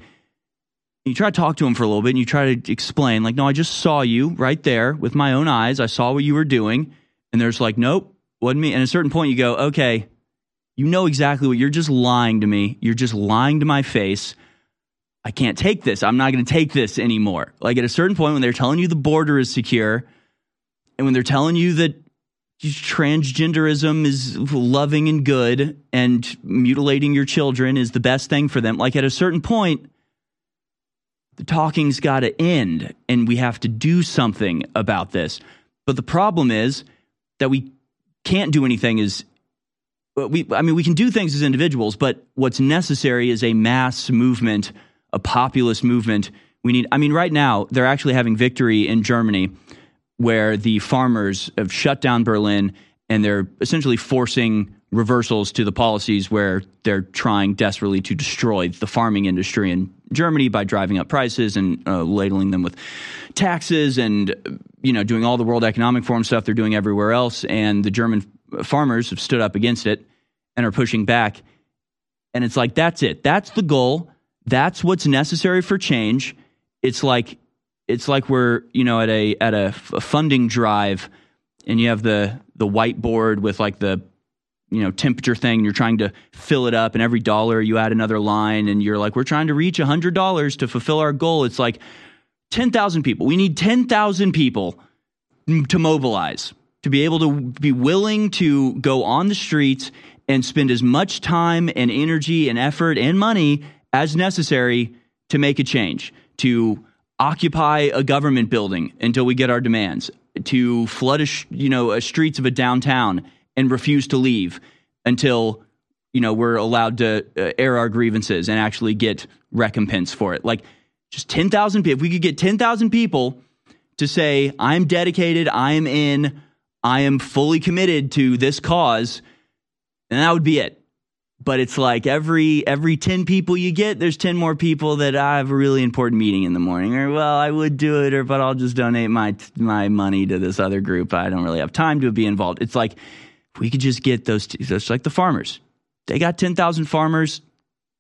you try to talk to him for a little bit and you try to explain, like, No, I just saw you right there with my own eyes. I saw what you were doing. And there's like, Nope, wasn't me. And at a certain point, you go, Okay, you know exactly what you're just lying to me. You're just lying to my face. I can't take this. I'm not going to take this anymore. Like at a certain point, when they're telling you the border is secure, and when they're telling you that transgenderism is loving and good and mutilating your children is the best thing for them, like at a certain point, the talking's got to end and we have to do something about this. But the problem is that we can't do anything as we I mean we can do things as individuals, but what's necessary is a mass movement, a populist movement. We need I mean right now they're actually having victory in Germany where the farmers have shut down Berlin and they're essentially forcing reversals to the policies where they're trying desperately to destroy the farming industry in Germany by driving up prices and uh, ladling them with taxes and you know doing all the World Economic Forum stuff they're doing everywhere else and the German farmers have stood up against it and are pushing back And it's like, that's it. That's the goal. That's what's necessary for change. It's like, it's like we're, you know, at a, at a, f- a funding drive and you have the, the whiteboard with like the, you know, temperature thing. And you're trying to fill it up and every dollar you add another line and you're like, we're trying to reach a hundred dollars to fulfill our goal. It's like 10,000 people. We need 10,000 people to mobilize to be able to be willing to go on the streets and spend as much time and energy and effort and money as necessary to make a change, to occupy a government building until we get our demands, to flood a sh- you know a streets of a downtown and refuse to leave until you know we're allowed to uh, air our grievances and actually get recompense for it. Like just 10,000 people. If we could get 10,000 people to say, I'm dedicated, I am in, I am fully committed to this cause, and that would be it. But it's like every every 10 people you get, there's 10 more people that I have a really important meeting in the morning, or well, I would do it, or but I'll just donate my my money to this other group. I don't really have time to be involved. It's like if we could just get those, just like the farmers. They got 10,000 farmers,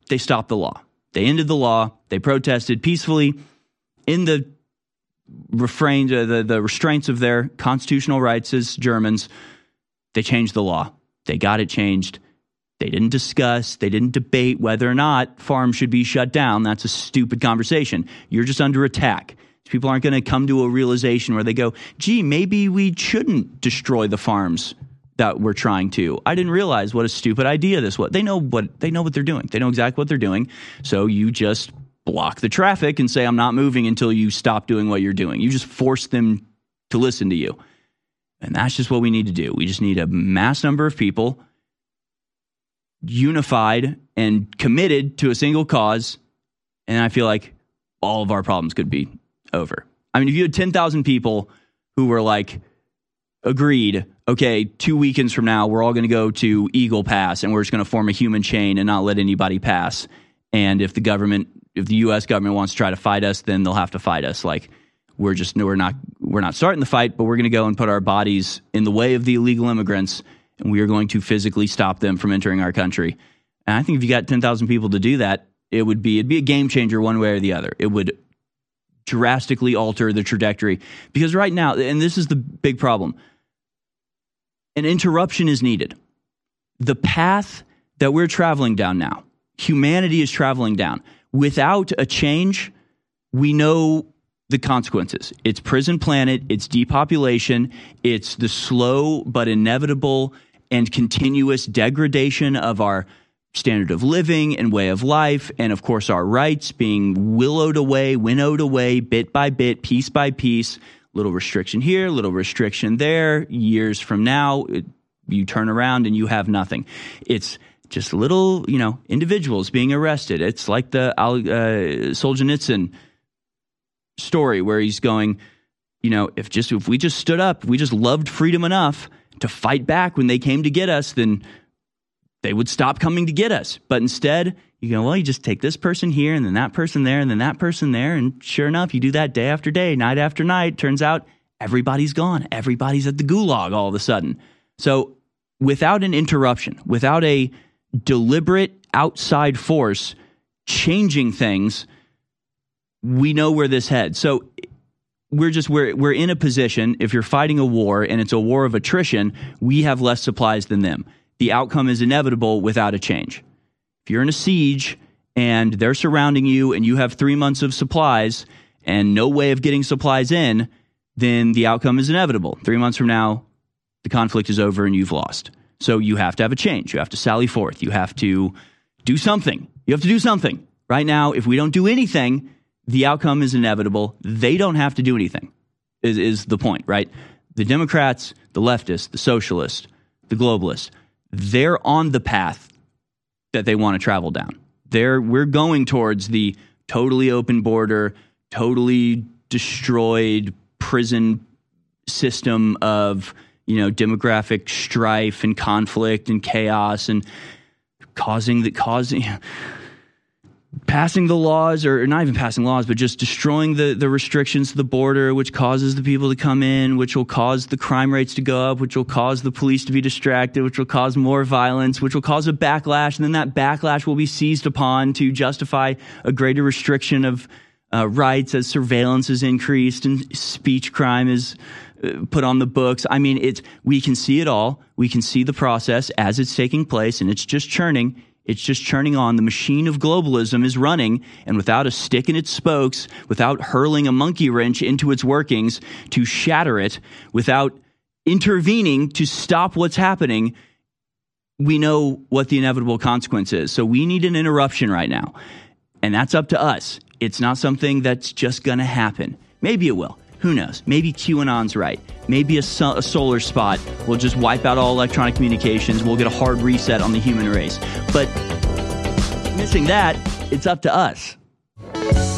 they stopped the law. They ended the law. They protested peacefully in the refrain, uh, the, the restraints of their constitutional rights as Germans. They changed the law. They got it changed. They didn't discuss, they didn't debate whether or not farms should be shut down. That's a stupid conversation. You're just under attack. People aren't going to come to a realization where they go, gee, maybe we shouldn't destroy the farms that we're trying to. I didn't realize what a stupid idea this was. They know what they know what they're doing. They know exactly what they're doing. So you just block the traffic and say I'm not moving until you stop doing what you're doing. You just force them to listen to you. And that's just what we need to do. We just need a mass number of people unified and committed to a single cause and I feel like all of our problems could be over. I mean, if you had 10,000 people who were like agreed, okay, two weekends from now, we're all going to go to Eagle Pass and we're just going to form a human chain and not let anybody pass. And if the government, if the U.S. government wants to try to fight us, then they'll have to fight us. Like we're just we're not we're not starting the fight, but we're going to go and put our bodies in the way of the illegal immigrants, and we are going to physically stop them from entering our country. And I think if you got ten thousand people to do that, it would be it'd be a game changer one way or the other. It would drastically alter the trajectory because right now, and this is the big problem an interruption is needed. The path that we're traveling down now, humanity is traveling down. Without a change, we know the consequences. It's prison planet, it's depopulation, it's the slow but inevitable and continuous degradation of our standard of living and way of life, and of course, our rights being willowed away, winnowed away, bit by bit, piece by piece little restriction here, little restriction there. Years from now, it, you turn around and you have nothing. It's just little, you know, individuals being arrested. It's like the uh, Solzhenitsyn story where he's going, you know, if just if we just stood up, we just loved freedom enough to fight back when they came to get us, then they would stop coming to get us. But instead, you go, well, you just take this person here and then that person there and then that person there. And sure enough, you do that day after day, night after night. Turns out everybody's gone. Everybody's at the gulag all of a sudden. So without an interruption, without a deliberate outside force changing things, we know where this heads. So we're just we're we're in a position if you're fighting a war and it's a war of attrition, we have less supplies than them. The outcome is inevitable without a change. If you're in a siege and they're surrounding you and you have 3 months of supplies and no way of getting supplies in, then the outcome is inevitable. 3 months from now, the conflict is over and you've lost. So you have to have a change. You have to sally forth. You have to do something. You have to do something. Right now, if we don't do anything, the outcome is inevitable. They don't have to do anything, is, is the point, right? The Democrats, the leftists, the socialists, the globalists, they're on the path that they want to travel down. They're, we're going towards the totally open border, totally destroyed prison system of you know demographic strife and conflict and chaos and causing the causing passing the laws or not even passing laws but just destroying the, the restrictions to the border which causes the people to come in which will cause the crime rates to go up which will cause the police to be distracted which will cause more violence which will cause a backlash and then that backlash will be seized upon to justify a greater restriction of uh, rights as surveillance is increased and speech crime is uh, put on the books. I mean, it's we can see it all. We can see the process as it's taking place, and it's just churning. It's just churning on. The machine of globalism is running, and without a stick in its spokes, without hurling a monkey wrench into its workings to shatter it, without intervening to stop what's happening, we know what the inevitable consequence is. So we need an interruption right now. And that's up to us. It's not something that's just going to happen. Maybe it will. Who knows? Maybe QAnon's right. Maybe a, a, solar spot will just wipe out all electronic communications. We'll get a hard reset on the human race. But missing that, it's up to us.